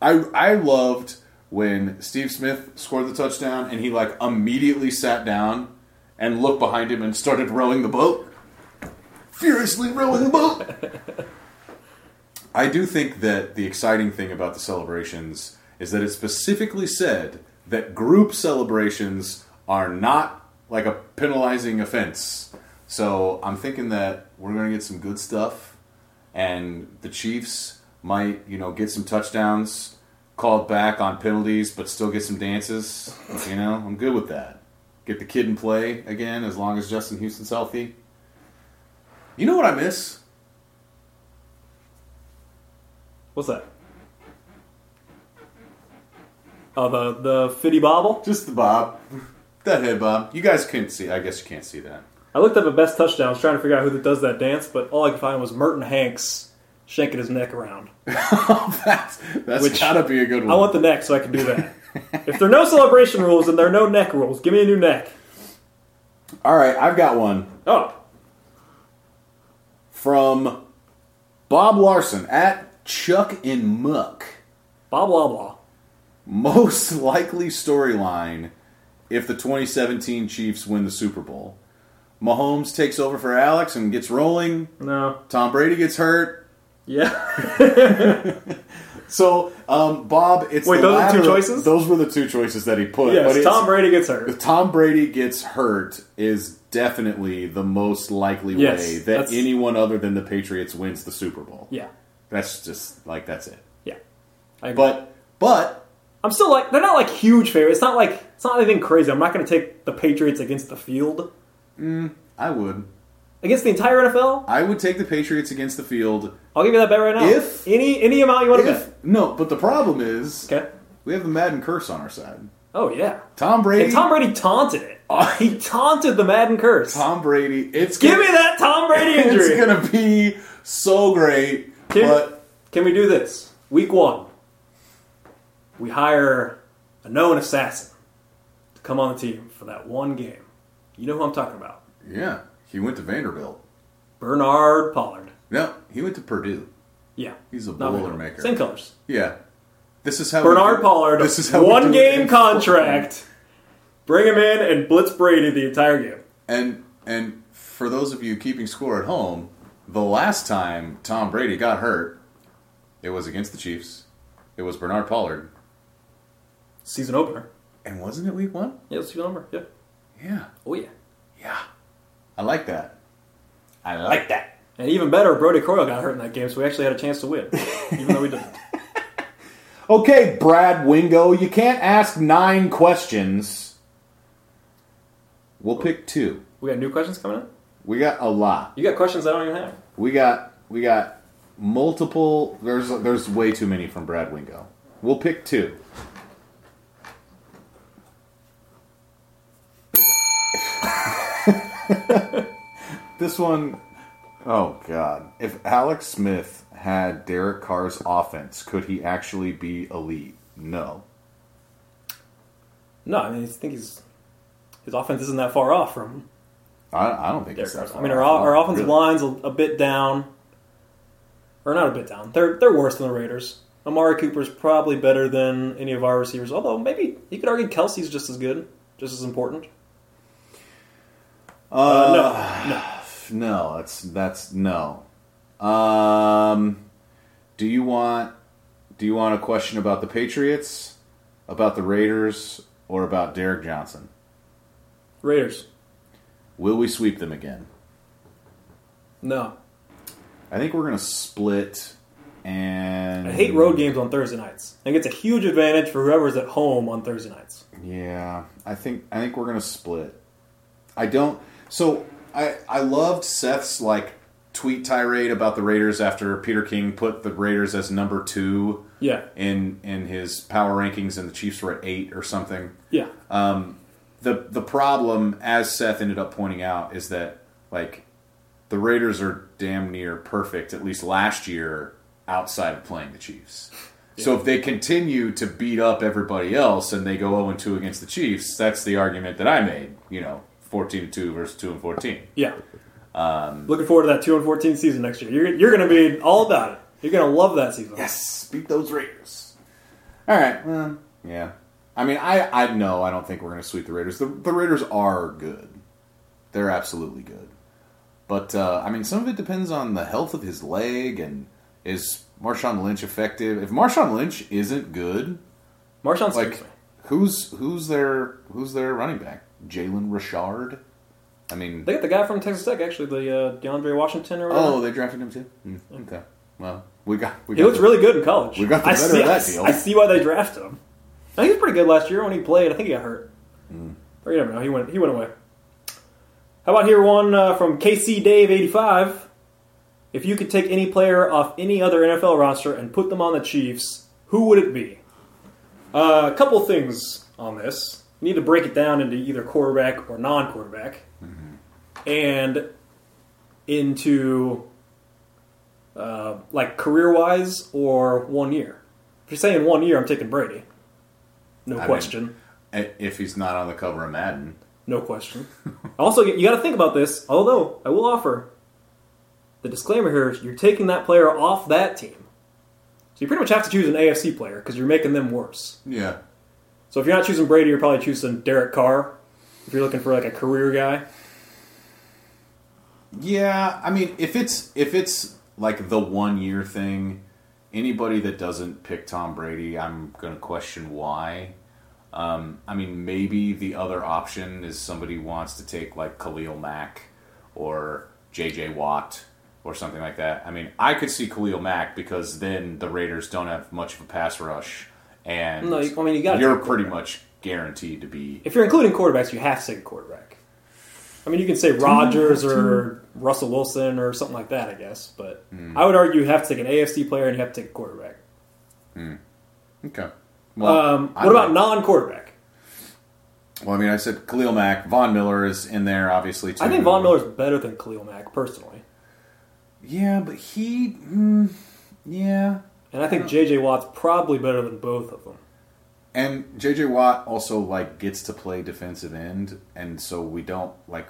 I I loved when Steve Smith scored the touchdown and he like immediately sat down and looked behind him and started rowing the boat. Furiously rowing the boat. I do think that the exciting thing about the celebrations is that it specifically said that group celebrations are not like a penalizing offense. So I'm thinking that we're going to get some good stuff, and the Chiefs might, you know, get some touchdowns called back on penalties, but still get some dances. You know, I'm good with that. Get the kid in play again as long as Justin Houston's healthy. You know what I miss? What's that? Oh, the the fitty bobble. Just the bob. That head bob. You guys couldn't see. I guess you can't see that. I looked up a best touchdowns trying to figure out who that does that dance, but all I could find was Merton Hanks shaking his neck around. that's that's Which- gotta be a good one. I want the neck so I can do that. if there are no celebration rules, and there are no neck rules. Give me a new neck. All right, I've got one Oh, from Bob Larson at Chuck in Muck. blah blah blah. Most likely storyline if the 2017 Chiefs win the Super Bowl. Mahomes takes over for Alex and gets rolling. No. Tom Brady gets hurt. Yeah. So, um, Bob, it's Wait, those are two choices? Those were the two choices that he put. yes. it's- Tom Brady gets hurt. Tom Brady gets hurt is definitely the most likely Yes, way that anyone other than the Patriots wins the Super Bowl. Yeah. That's just like that's it. Yeah. I agree. But but I'm still like they're not like huge favorites. It's not like it's not anything crazy. I'm not going to take the Patriots against the field mm, I would against the entire NFL. I would take the Patriots against the field I'll give you that bet right now. If- any any amount you want to if bet. no, but the problem is Okay. we have the Madden curse on our side. Oh yeah. Tom Brady And Tom Brady taunted it. Oh. he taunted the Madden curse. Tom Brady it's Give gonna, me that Tom Brady injury. It's gonna be so great. But Can we do this? Week one. We hire a known assassin to come on the team for that one game. You know who I'm talking about. yeah, he went to Vanderbilt. Bernard Pollard. No, he went to Purdue. Yeah. He's a Not boiler maker. Same colors. Yeah. This is how Bernard Pollard, This is how one game contract. Bring him in and blitz Brady the entire game. And and for those of you keeping score at home, the last time Tom Brady got hurt, it was against the Chiefs. It was Bernard Pollard. Season opener. And wasn't it week one? Yeah, season opener. Yeah. Yeah. Oh yeah. Yeah. I like that. I like that. And even better, Brodie Croyle got hurt in that game, so we actually had a chance to win, even though we didn't. Okay, Brad Wingo, you can't ask nine questions. We'll pick two. We got new questions coming in. We got a lot. You got questions I don't even have. We got we got multiple. There's there's way too many from Brad Wingo. We'll pick two. this one, oh god! If Alex Smith had Derek Carr's offense, could he actually be elite? No. No, I mean I think he's his offense isn't that far off from I, I don't think Derek it's. I mean our, our offensive Really. line's a, a bit down, or not a bit down. They're they're worse than the Raiders. Amari Cooper's probably better than any of our receivers. Although maybe you could argue Kelce's just as good, just as important. Uh, no, no. No, that's that's no. Um, do you want do you want a question about the Patriots, about the Raiders, or about Derrick Johnson? Raiders. Will we sweep them again? No. I think we're gonna split. And I hate road games on Thursday nights. I think it's a huge advantage for whoever's at home on Thursday nights. Yeah, I think I think we're gonna split. I don't. So I I loved Seth's like tweet tirade about the Raiders after Peter King put the Raiders as number two Yeah, in in his power rankings, and the Chiefs were at eight or something. yeah. Um, the The problem, as Seth ended up pointing out, is that like the Raiders are damn near perfect, at least last year, outside of playing the Chiefs. So if they continue to beat up everybody else and they go 0 2 against the Chiefs, that's the argument that I made. You know, 14 2 versus 2 and 14. Yeah. Looking forward to that 2 and 14 season next year. You're, you're going to be all about it. You're going to love that season. Yes, beat those Raiders. All right. Well, yeah. I mean, I I know I don't think we're going to sweep the Raiders. The, the Raiders are good. They're absolutely good. But uh, I mean, some of it depends on the health of his leg and is Marshawn Lynch effective. If Marshawn Lynch isn't good, Marshawn like who's who's their who's their running back? Jalen Richard. I mean, They got the guy from Texas Tech, actually, the uh, DeAndre Washington or whatever. oh, they drafted him too. Hmm, okay. Well, we got we he got looks the- really good in college. we got the I better see, of that I, deal. I see why they drafted him. I think he was pretty good last year when he played. I think he got hurt. Hmm. Or you never know. He went. He went away. How about here one uh, from KC Dave eighty five? If you could take any player off any other NFL roster and put them on the Chiefs, who would it be? Uh, a couple things on this. You need to break it down into either quarterback or non-quarterback, and into uh, like career-wise or one year. If you're saying one year, I'm taking Brady. No I mean- question. if he's not on the cover of Madden. No question. also, you got to think about this. Although I will offer the disclaimer here: is you're taking that player off that team, so you pretty much have to choose an AFC player because you're making them worse. Yeah. So if you're not choosing Brady, you're probably choosing Derek Carr. If you're looking for like a career guy, Yeah, I mean, if it's if it's like the one year thing, anybody that doesn't pick Tom Brady, I'm going to question why. Um, I mean, maybe the other option is somebody wants to take like Khalil Mack or J.J. Watt or something like that. I mean, I could see Khalil Mack because then the Raiders don't have much of a pass rush, and No, you- I mean, you gotta you're pretty much guaranteed to be. if you're including quarterbacks, you have to take a quarterback. I mean, you can say Rodgers or Russell Wilson or something like that, I guess. But I would argue you have to take an AFC player and you have to take a quarterback. Okay. Um, I what about like- non-quarterback? Well, I mean, I said Khalil Mack. Von Miller is in there, obviously. Too. I think Von Miller's better than Khalil Mack personally, Yeah, but he. Mm, yeah. And I think J.J. Watt's probably better than both of them. And J.J. Watt also like gets to play defensive end, and so we don't like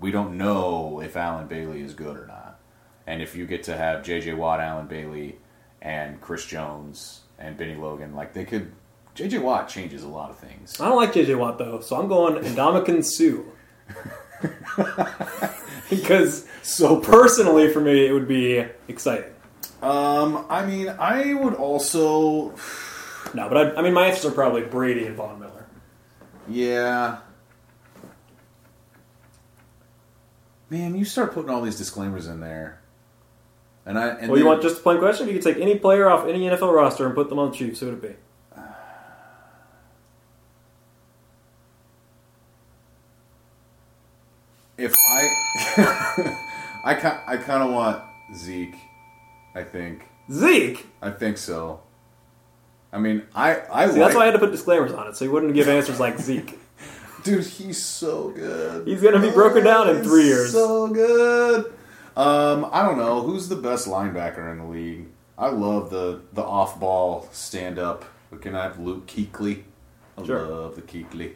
we don't know if Allen Bailey is good or not. And if you get to have J.J. Watt, Allen Bailey, and Chris Jones and Bennie Logan, like they could. J.J. Watt changes a lot of things. I don't like J.J. Watt though, so I'm going Ndamukong Suh. because So personally, for me, it would be exciting. Um, I mean, I would also. No, but I, I mean, my answers are probably Brady and Von Miller. Yeah. Man, you start putting all these disclaimers in there. And I and Well, you want just a plain question? If you could take any player off any NFL roster and put them on the Chiefs, who would it be? if I I kind I kind of want Zeke. I think Zeke. I think so. I mean, I I See, like that's why I had to put disclaimers on it, so he wouldn't give answers like Zeke. dude. He's so good. He's gonna be broken down in three years. So good. Um, I don't know who's the best linebacker in the league. I love the the off ball stand up. Can I have Luke Kuechly. I Sure. love the Kuechly.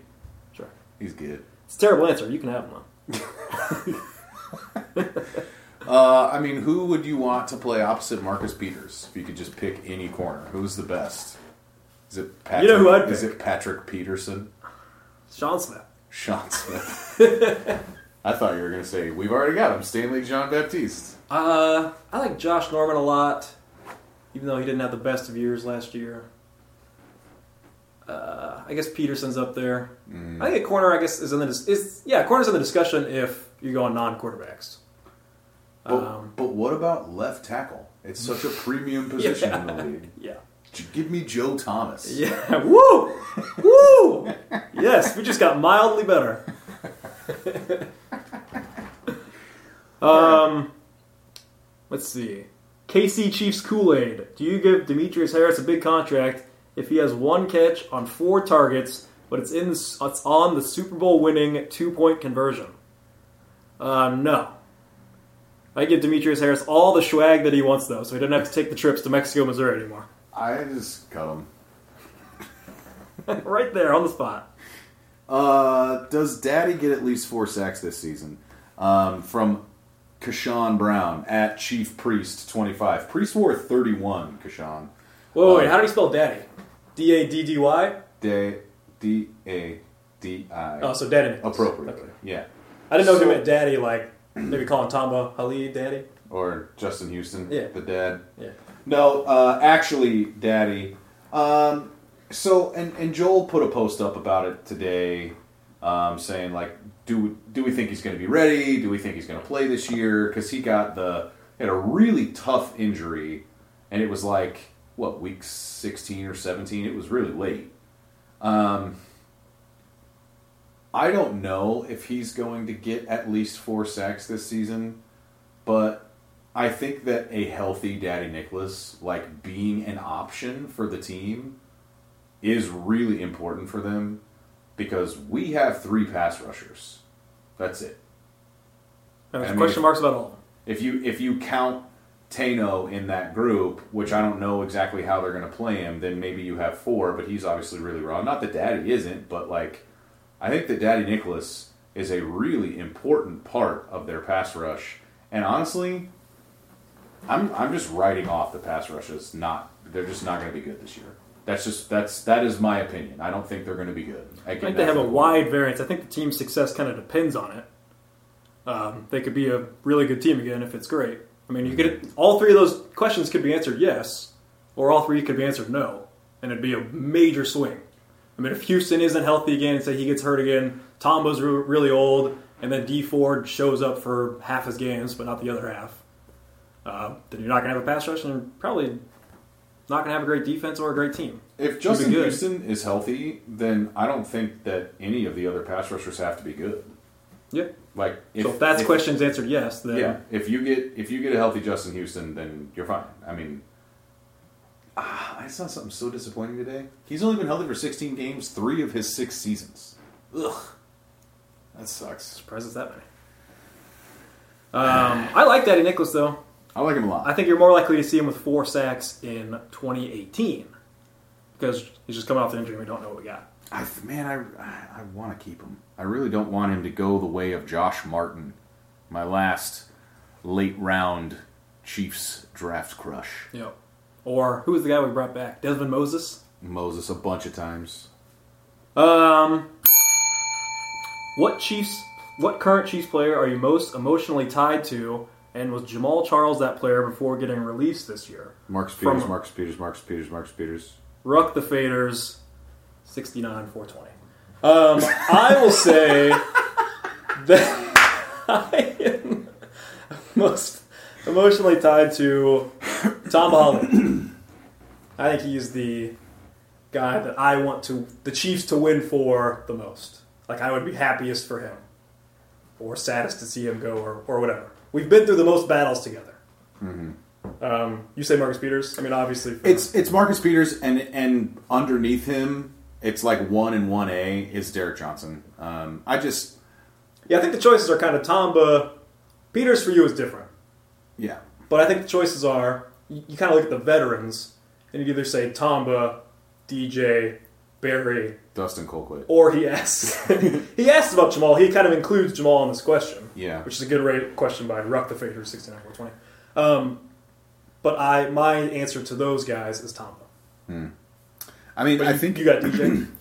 Sure. He's good. It's a terrible answer. You can have him though. Uh, I mean, who would you want to play opposite Marcus Peters if you could just pick any corner? Who's the best? Is it Patrick? You know who I'd Is pick. it Patrick Peterson? Sean Smith. Sean Smith. I thought you were going to say we've already got him, Stanley Jean Baptiste. Uh, I like Josh Norman a lot, even though he didn't have the best of years last year. Uh, I guess Peterson's up there. I think a corner, I guess, is in the dis- is yeah, corner's in the discussion if you're going non-quarterbacks. But, Um, but what about left tackle? It's such a premium position in the league. yeah, Give me Joe Thomas. yeah, woo, woo. yes, we just got mildly better. um, let's see. KC Chiefs Kool Aid. Do you give Demetrius Harris a big contract if he has one catch on four targets, but it's in it's on the Super Bowl winning two point conversion? Uh, no. I give Demetrius Harris all the swag that he wants, though, so he doesn't have to take the trips to Mexico, Missouri anymore. I just cut him. right there on the spot. Uh, does Dadi get at least four sacks this season? Um, from Kashawn Brown at Chief Priest twenty five. Priest wore thirty one. Kashawn. Whoa, wait, Uh, how do you spell daddy? D A D D Y? D A D I. Oh, so daddy. Appropriately. Okay. Yeah. I didn't know if So- you meant daddy like maybe calling Tamba Hali daddy. Or Justin Houston. Yeah. The dad. Yeah. No, uh, actually, Dadi. Um, so, and, and Joel put a post up about it today, um, saying like, do do we think he's going to be ready? Do we think he's going to play this year? Because he got the he had a really tough injury, and it was like what week sixteen or seventeen. It was really late. Um, I don't know if he's going to get at least four sacks this season, but I think that a healthy Dadi Nicholas, like being an option for the team, is really important for them because we have three pass rushers. That's it. And there's I mean, question marks about all of them. If you if you count Tanoh in that group, which I don't know exactly how they're going to play him, then maybe you have four. But he's obviously really raw. Not that Dadi isn't, but like I think that Dadi Nicholas is a really important part of their pass rush. And honestly, I'm I'm just writing off the pass rushes. Not they're just not going to be good this year. That's just that's that is my opinion. I don't think they're going to be good. I think they have a wide variance. I think the team's success kind of depends on it. Um, they could be a really good team again if it's great. I mean, you could all three of those questions could be answered yes, or all three could be answered no, and it'd be a major swing. I mean, if Houston isn't healthy again and say he gets hurt again, Tamba's re- really old, and then Dee Ford shows up for half his games but not the other half, uh, then you're not going to have a pass rush and probably not going to have a great defense or a great team. If Justin. Houston is healthy, then I don't think that any of the other pass rushers have to be good. Yeah. Like if, so if that's if- questions answered yes, then Yeah, if you get if you get a healthy Justin Houston, then you're fine. I mean, ah, I saw something so disappointing today. He's only been healthy for 16 games, three of his six seasons. Ugh, that sucks. surprised it's that many. Um, I like Dadi Nicholas though. I like him a lot. I think you're more likely to see him with four sacks in 2018 because he's just coming off the injury. and We don't know what we got. I, man, I I, I want to keep him. I really don't want him to go the way of Josh Martin, my last late round Chiefs draft crush. Yep. Or who was the guy we brought back? Dezman Moses. Moses a bunch of times. Um, what Chiefs? What current Chiefs player are you most emotionally tied to? And was Jamaal Charles that player before getting released this year? Marcus Peters, From- Marcus Peters, Marcus Peters, Marcus Peters. Ruck the Faders, 69 420. Um, I will say that I am most emotionally tied to Tamba Hali. I think he's the guy that I want to the Chiefs to win for the most. Like I would be happiest for him, or saddest to see him go, or, or whatever. We've been through the most battles together. Um, you say Marcus Peters? I mean, obviously, for- It's it's Marcus Peters, and and underneath him, it's like one and one A is Derrick Johnson. Um, I just yeah. I think the choices are kind of Tamba. Peters for you is different. yeah. But I think the choices are you, you kind of look at the veterans and you either say Tamba, DJ, Berry, Dustin Colquitt. or he asks he asks about Jamaal. He kind of includes Jamaal in this question. Yeah. which is a good rate question by Ruck the Fader sixty nine four twenty. Um, but I my answer to those guys is Tamba. I mean, But I you- think you got DJ.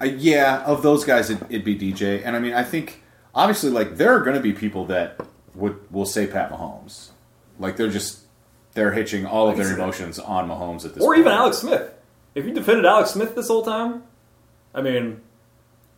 Uh, yeah, of those guys, it, it'd be DJ. And I mean, I think obviously, like there are going to be people that would will say Pat Mahomes, like they're just they're hitching all of their emotions on Mahomes at this, or point. even Alex Smith. If you defended Alex Smith this whole time, I mean,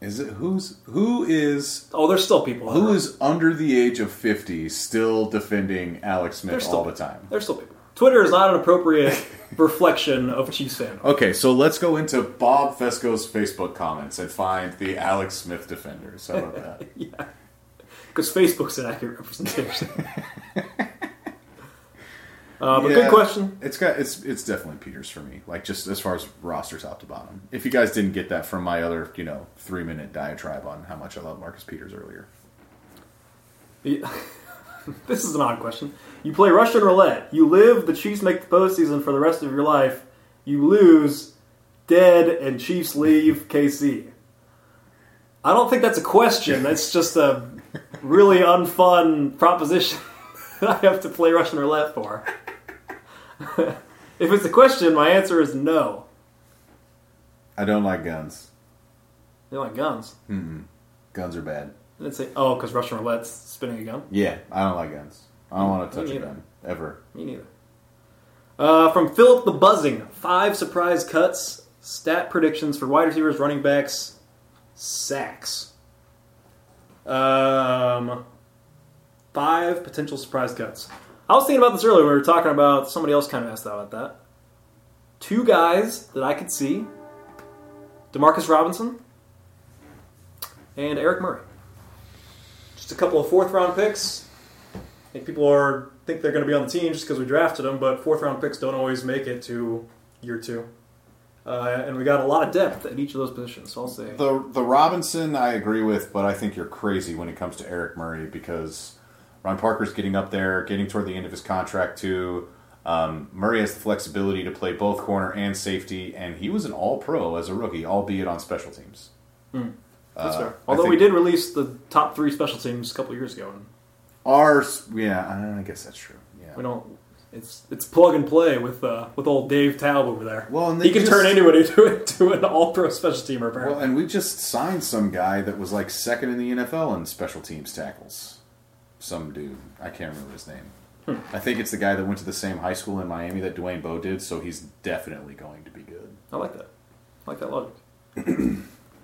Is it who's who is oh, there's still people. who is under the age of fifty still defending Alex Smith There's still all the time? There's still people. Twitter is not an appropriate reflection of Chiefs fandom. Okay, so let's go into Bob Fescoe's Facebook comments and find the Alex Smith defenders. How about that? Yeah. Because Facebook's an accurate representation. uh, but Yeah, good question. It's got it's it's definitely Peters for me. Like just as far as roster top to bottom. If you guys didn't get that from my other you know three minute diatribe on how much I love Marcus Peters earlier. Yeah. this is an odd question. You play Russian roulette. You live, the Chiefs make the postseason for the rest of your life. You lose, dead, and Chiefs leave KC. I don't think that's a question. That's just a really unfun proposition that I have to play Russian roulette for. if it's a question, my answer is no. I don't like guns. They like guns. Guns are bad. I didn't say, oh, because Russian roulette's spinning a gun. Yeah, I don't like guns. I don't want to touch a neither. gun ever. Me neither. Uh, from Philip the Buzzing, five surprise cuts, stat predictions for wide receivers, running backs, sacks. Um, five potential surprise cuts. I was thinking about this earlier. When we were talking about somebody else kind of asked about that. Two guys that I could see: Demarcus Robinson and Eric Murray. Just a couple of fourth round picks. I think people are think they're going to be on the team just because we drafted them, but fourth round picks don't always make it to year two. Uh, and we got a lot of depth at each of those positions. So I'll say The the Robinson I agree with, but I think you're crazy when it comes to Eric Murray because Ron Parker's getting up there, getting toward the end of his contract too. Um, Murray has the flexibility to play both corner and safety, and he was an All Pro as a rookie, albeit on special teams. that's uh, fair. Although we did release the top three special teams a couple years ago, and Ours, yeah, I guess that's true. Yeah, we don't. It's it's plug and play with uh, with old Dave Toub over there. Well, and he can just- turn anybody to to an All Pro special teamer. Apparently, Well, and we just signed some guy that was like second in the NFL in special teams tackles. Some dude, I can't remember his name. Hmm. I think it's the guy that went to the same high school in Miami that Dwayne Bowe did, so he's definitely going to be good. I like that. I like that logic.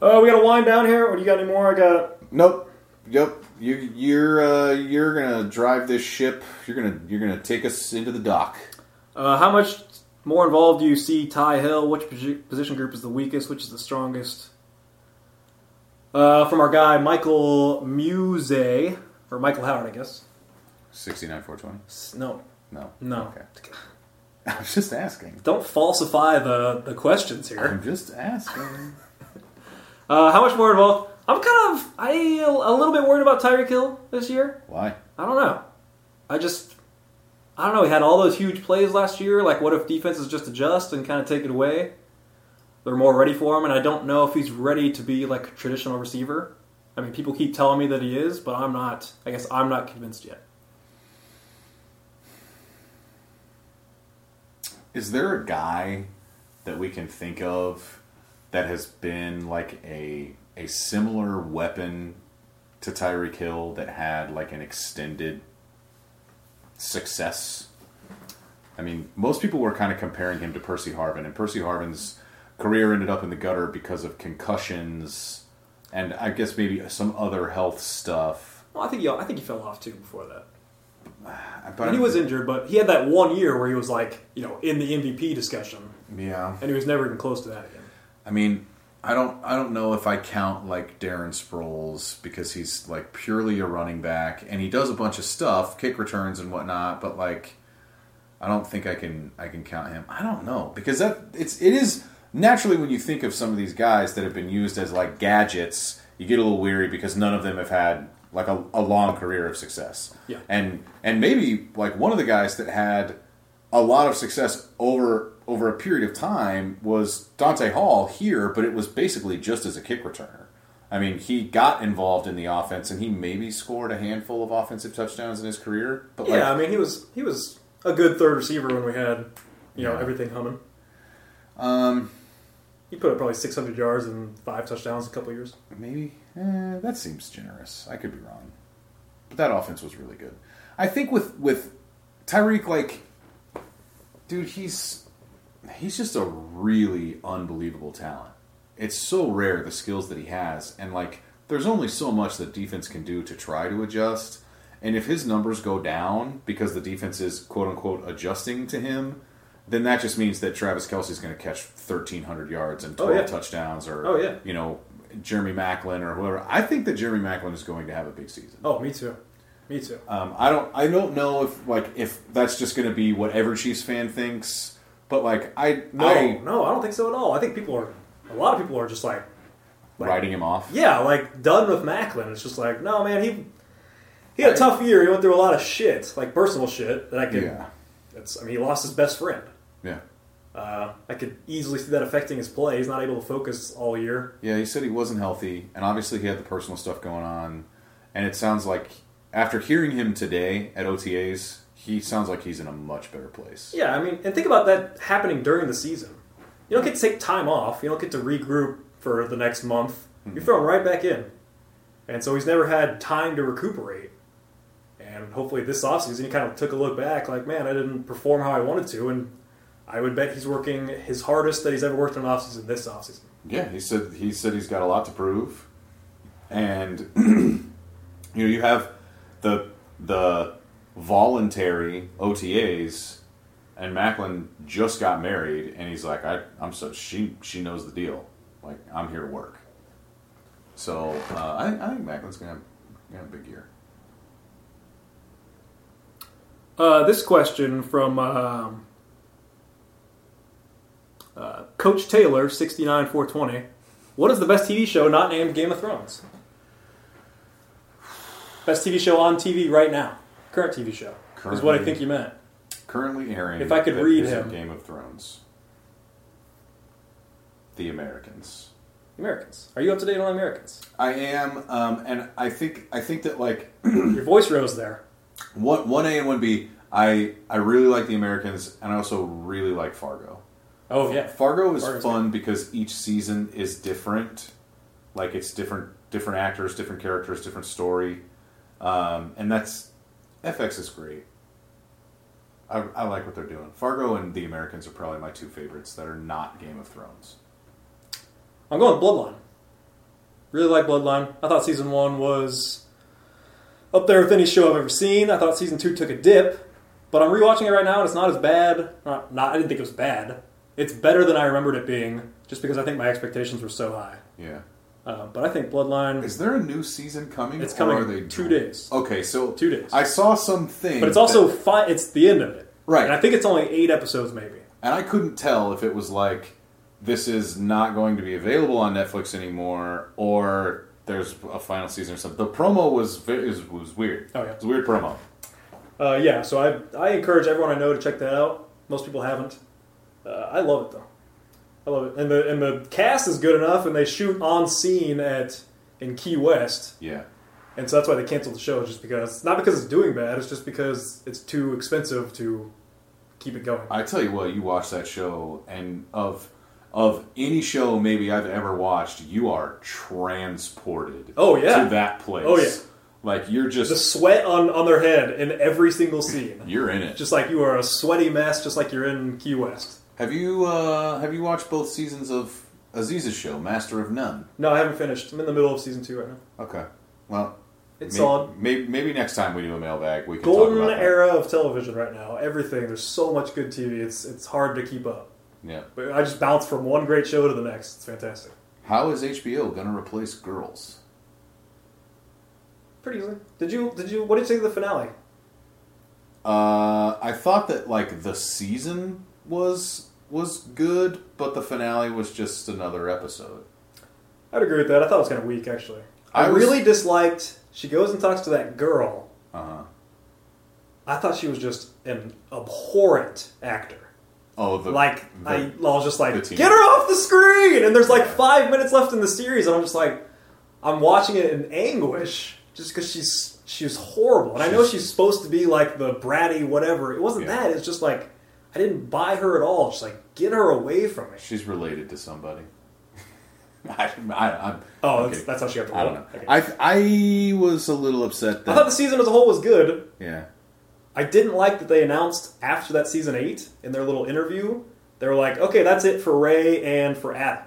Oh, we got to wind down here. Or do you got any more? I got Nope. Yep. You, you're uh, you're gonna drive this ship. You're gonna you're gonna take us into the dock. Uh, how much more involved do you see Ty Hill? Which position group is the weakest? Which is the strongest? Uh, from our guy Michael Muse or Michael Howard, I guess. Sixty nine four twenty. No, No. no. Okay. I was just asking. Don't falsify the the questions here. I'm just asking. Uh, how much more involved? I'm kind of I a little bit worried about Tyreek Hill this year. Why? I don't know. I just I don't know. He had all those huge plays last year. Like, what if defenses just adjust and kind of take it away? They're more ready for him, and I don't know if he's ready to be like a traditional receiver. I mean, people keep telling me that he is, but I'm not. I guess I'm not convinced yet. Is there a guy that we can think of that has been like a a similar weapon to Tyreek Hill that had like an extended success? I mean, most people were kind of comparing him to Percy Harvin, and Percy Harvin's career ended up in the gutter because of concussions and I guess maybe some other health stuff. Well, I think he, I think he fell off too before that. but And he was injured, but he had that one year where he was like, you know, in the MVP discussion, yeah. and he was never even close to that again. I mean, I don't I don't know if I count like Darren Sproles because he's like purely a running back and he does a bunch of stuff, kick returns and whatnot, but like I don't think I can I can count him. I don't know because that it's it is naturally when you think of some of these guys that have been used as like gadgets, you get a little weary because none of them have had like a, a long career of success. Yeah. And and maybe like one of the guys that had a lot of success over over a period of time was Dante Hall here, but it was basically just as a kick returner. I mean, he got involved in the offense and he maybe scored a handful of offensive touchdowns in his career. But like, Yeah, I mean, he was he was a good third receiver when we had, you know, Yeah. everything humming. um, He put up probably 600 yards and five touchdowns a couple years. maybe eh, that seems generous. I could be wrong, but that offense was really good. I think with with Tyreek, like, dude, he's he's just a really unbelievable talent. It's so rare the skills that he has, and like, there's only so much that defense can do to try to adjust. And if his numbers go down because the defense is quote unquote adjusting to him, then that just means that Travis Kelce's going to catch 1,300 yards and Oh, 12 yeah. touchdowns, or Oh, yeah. you know, Jeremy Maclin or whoever. I think that Jeremy Maclin is going to have a big season. Oh, me too. Me too. Um, I don't. I don't know if like if that's just going to be what every Chiefs fan thinks, but like I, No, I no, I don't think so at all. I think people are, a lot of people are just like, like writing him off. yeah, like done with Maclin. It's just like, no, man, he he had a tough year. He went through a lot of shit, like personal shit that I could. Yeah. It's, I mean, he lost his best friend. Uh, I could easily see that affecting his play. He's not able to focus all year. Yeah, he said he wasn't healthy, and obviously he had the personal stuff going on. And it sounds like after hearing him today at OTAs, he sounds like he's in a much better place. Yeah, I mean, and think about that happening during the season. You don't get to take time off. You don't get to regroup for the next month. You're thrown right back in. And so he's never had time to recuperate. And hopefully this offseason he kind of took a look back like, man, I didn't perform how I wanted to. And I would bet he's working his hardest that he's ever worked in an offseason this offseason. Yeah, he said he said he's got a lot to prove, and you know you have the the voluntary OTAs, and Maclin just got married, and he's like, I, I'm so she she knows the deal, like I'm here to work. So uh, I, think- I think Maclin's gonna have, gonna have a big year. Uh, this question from um, uh, Coach Taylor, 69 420. What is the best TV show not named Game of Thrones? Best TV show on TV right now. Current TV show. Is what I think you meant. Currently airing. If I could read him. Game of Thrones. The Americans. The Americans. Are you up to date on the Americans? I am, um, and I think I think that like Your voice rose there. One one A and one B. I I really like the Americans, and I also really like Fargo. Oh, yeah. Fargo is Fargo's fun because each season is different. Like it's different different actors, different characters, different story, um, and that's FX is great. I, I like what they're doing. Fargo and the Americans are probably my two favorites that are not Game of Thrones. I'm going with Bloodline. Really like Bloodline. I thought season one was up there with any show I've ever seen. I thought season two took a dip, but I'm rewatching it right now and it's not as bad. Not, not I didn't think it was bad. It's better than I remembered it being, just because I think my expectations were so high. Yeah. Uh, but I think Bloodline, Is there a new season coming? It's or coming are they two days. Okay, so Two days. I saw something, but it's also fine. It's the end of it, Right. And I think it's only eight episodes, maybe. and I couldn't tell if it was like this is not going to be available on Netflix anymore, or there's a final season or something. The promo was ve- is, was weird. Oh, yeah. it's a weird promo. Uh, yeah, so I I encourage everyone I know to check that out. Most people haven't. Uh, I love it though. I love it, and the and the cast is good enough, and they shoot on scene at in Key West, Yeah, and so that's why they canceled the show. Just because, not because it's doing bad, it's just because it's too expensive to keep it going. I tell you what, you watch that show, and of of any show maybe I've ever watched, you are transported. Oh, yeah. to that place. Oh, yeah. like you're just the sweat on on their head in every single scene, you're in it. just like you are a sweaty mess, just like you're in Key West. Have you uh, have you watched both seasons of Aziz's show, Master of None? No, I haven't finished. I'm in the middle of season two right now. Okay. Well, It's solid. maybe, maybe next time we do a mailbag, we can talk Golden about that. era of television right now. Everything. There's so much good TV. It's it's hard to keep up. Yeah. But I just bounce from one great show to the next. It's fantastic. How is HBO going to replace Girls? Pretty easily. Did you did you what did you think of the finale? Uh, I thought that like the season was was good, but the finale was just another episode. I'd agree with that. I thought it was kind of weak actually. I, I was- really disliked. She goes and talks to that girl. Uh huh. I thought she was just an abhorrent actor. Oh, the like the- I, I was just like, get her off the screen. And there's like five minutes left in the series, and I'm just like, I'm watching it in anguish just because she's she was horrible. And I know She's- she's supposed to be like the bratty whatever. It wasn't Yeah. that. It's just like I didn't buy her at all. Just like get her away from me. she's related to somebody. I, I, I'm, Oh, that's, that's how she got the I don't know. Okay. I I was a little upset that I thought the season as a whole was good. yeah. I didn't like that they announced after that season eight in their little interview. They were like, "Okay, that's it for Ray and for Adam."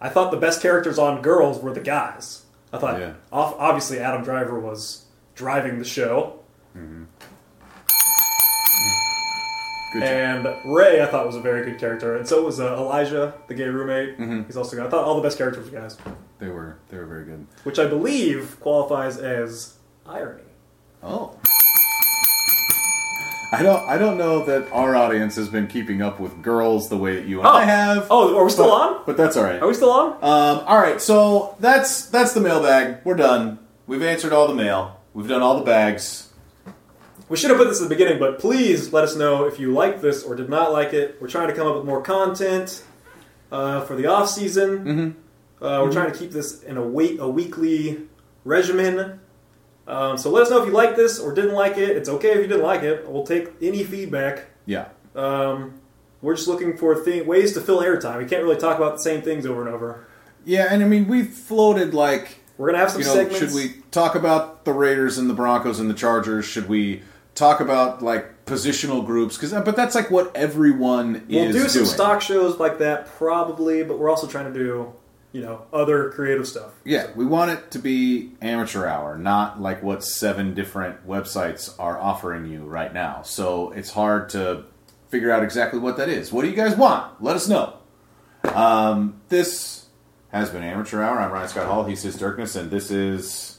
I thought the best characters on Girls were the guys. I thought, Yeah. obviously, Adam Driver was driving the show, mm-hmm. Good job. and Ray I thought was a very good character, and so was uh, Elijah, the gay roommate. Mm-hmm. He's also good. I thought all the best characters were guys, They were they were very good. which I believe qualifies as irony. Oh. I don't. I don't know that our audience has been keeping up with girls the way that you and I have. Oh, are we still but, on? But that's all right. Are we still on? Um, all right, so that's that's the mailbag. We're done. We've answered all the mail. We've done all the bags. We should have put this at the beginning, but please let us know if you liked this or did not like it. We're trying to come up with more content uh, for the off season. Mm-hmm. Uh, we're trying to keep this in a week a weekly regimen. Um, so let us know if you like this or didn't like it. It's okay if you didn't like it. We'll take any feedback. Yeah. Um, we're just looking for th- ways to fill airtime. We can't really talk about the same things over and over. Yeah, and I mean we floated like We're gonna have some you know segments. should we talk about the Raiders and the Broncos and the Chargers? Should we talk about like positional groups? Because but that's like what everyone is. We'll is do some doing. stock shows like that probably, but we're also trying to do you know other creative stuff. Yeah, we want it to be amateur hour, not like what seven different websites are offering you right now. So it's hard to figure out exactly what that is. What do you guys want? Let us know. Um, this has been Amateur Hour. I'm Ryan Scott Hall. He's his Dirkness, and this is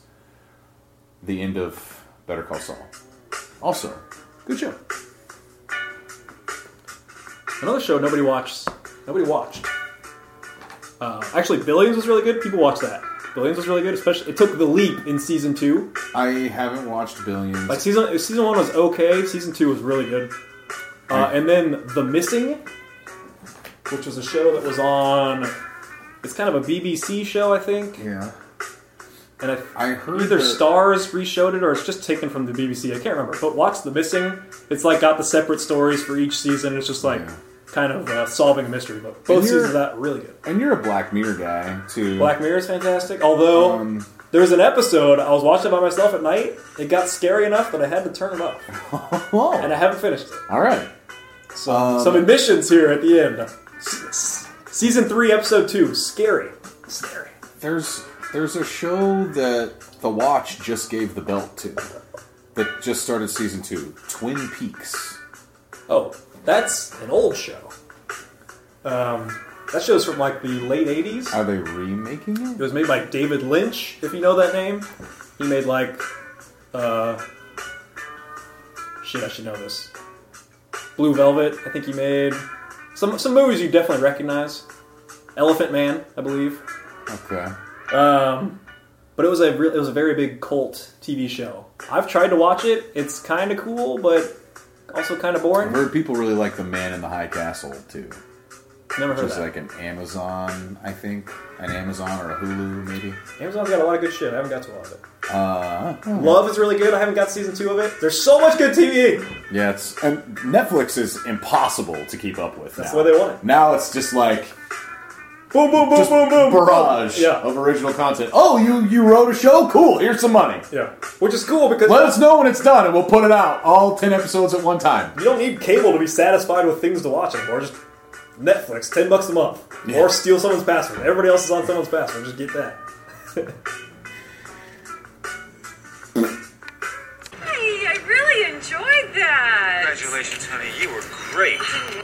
the end of Better Call Saul. Also, good show. Another show nobody watched. Nobody watched. Uh, actually, Billions was really good. People watched that. Billions was really good. Especially, it took the leap in season two. I haven't watched Billions. Like season season one was okay. Season two was really good. Uh, and then The Missing, which was a show that was on. It's kind of a BBC show, I think. yeah, And I, I heard either that- Starz reshowed it or it's just taken from the BBC. I can't remember. But watch The Missing. It's like got the separate stories for each season. It's just like Yeah. kind of uh, solving a mystery. But both seasons of that really good. and you're a Black Mirror guy too. Black Mirror is fantastic. Although Um, there was an episode I was watching by myself at night. It got scary enough that I had to turn it off, oh, and I haven't finished it. all right. So Um, some admissions here at the end. Season three, episode two. Scary. Scary. There's there's a show that The Watch just gave the belt to that just started season two. Twin Peaks. Oh, that's an old show. Um, that show's from like the late '80s. Are they remaking It it? was made by David Lynch, if you know that name. He made like, uh, shit, I should know this. Blue Velvet, I think he made some some movies you definitely recognize. Elephant Man, I believe. Okay. Um, but it was a re- it was a very big cult TV show. I've tried to watch it. It's kind of cool, but also kind of I've boring. heard people really like The Man in the High Castle too. Never Which heard of that. like an Amazon, I think, an Amazon or a Hulu maybe. Amazon's got a lot of good shit. I haven't got to all of it. Uh, Love is really good. I haven't got season two of it. There's so much good TV. yeah, it's and Netflix is impossible to keep up with. That's now. they want it. Now it's just like boom, boom, boom, boom, boom, barrage yeah. of original content. Oh, you you wrote a show? Cool. Here's some money. Yeah, which is cool because let us know when it's done, and we'll put it out all ten episodes at one time. You don't need cable to be satisfied with things to watch anymore. Just Netflix, ten bucks a month, yeah. or steal someone's password. Everybody else is on someone's password. Just get that. hey, I really enjoyed that. Congratulations, honey. You were great. Oh.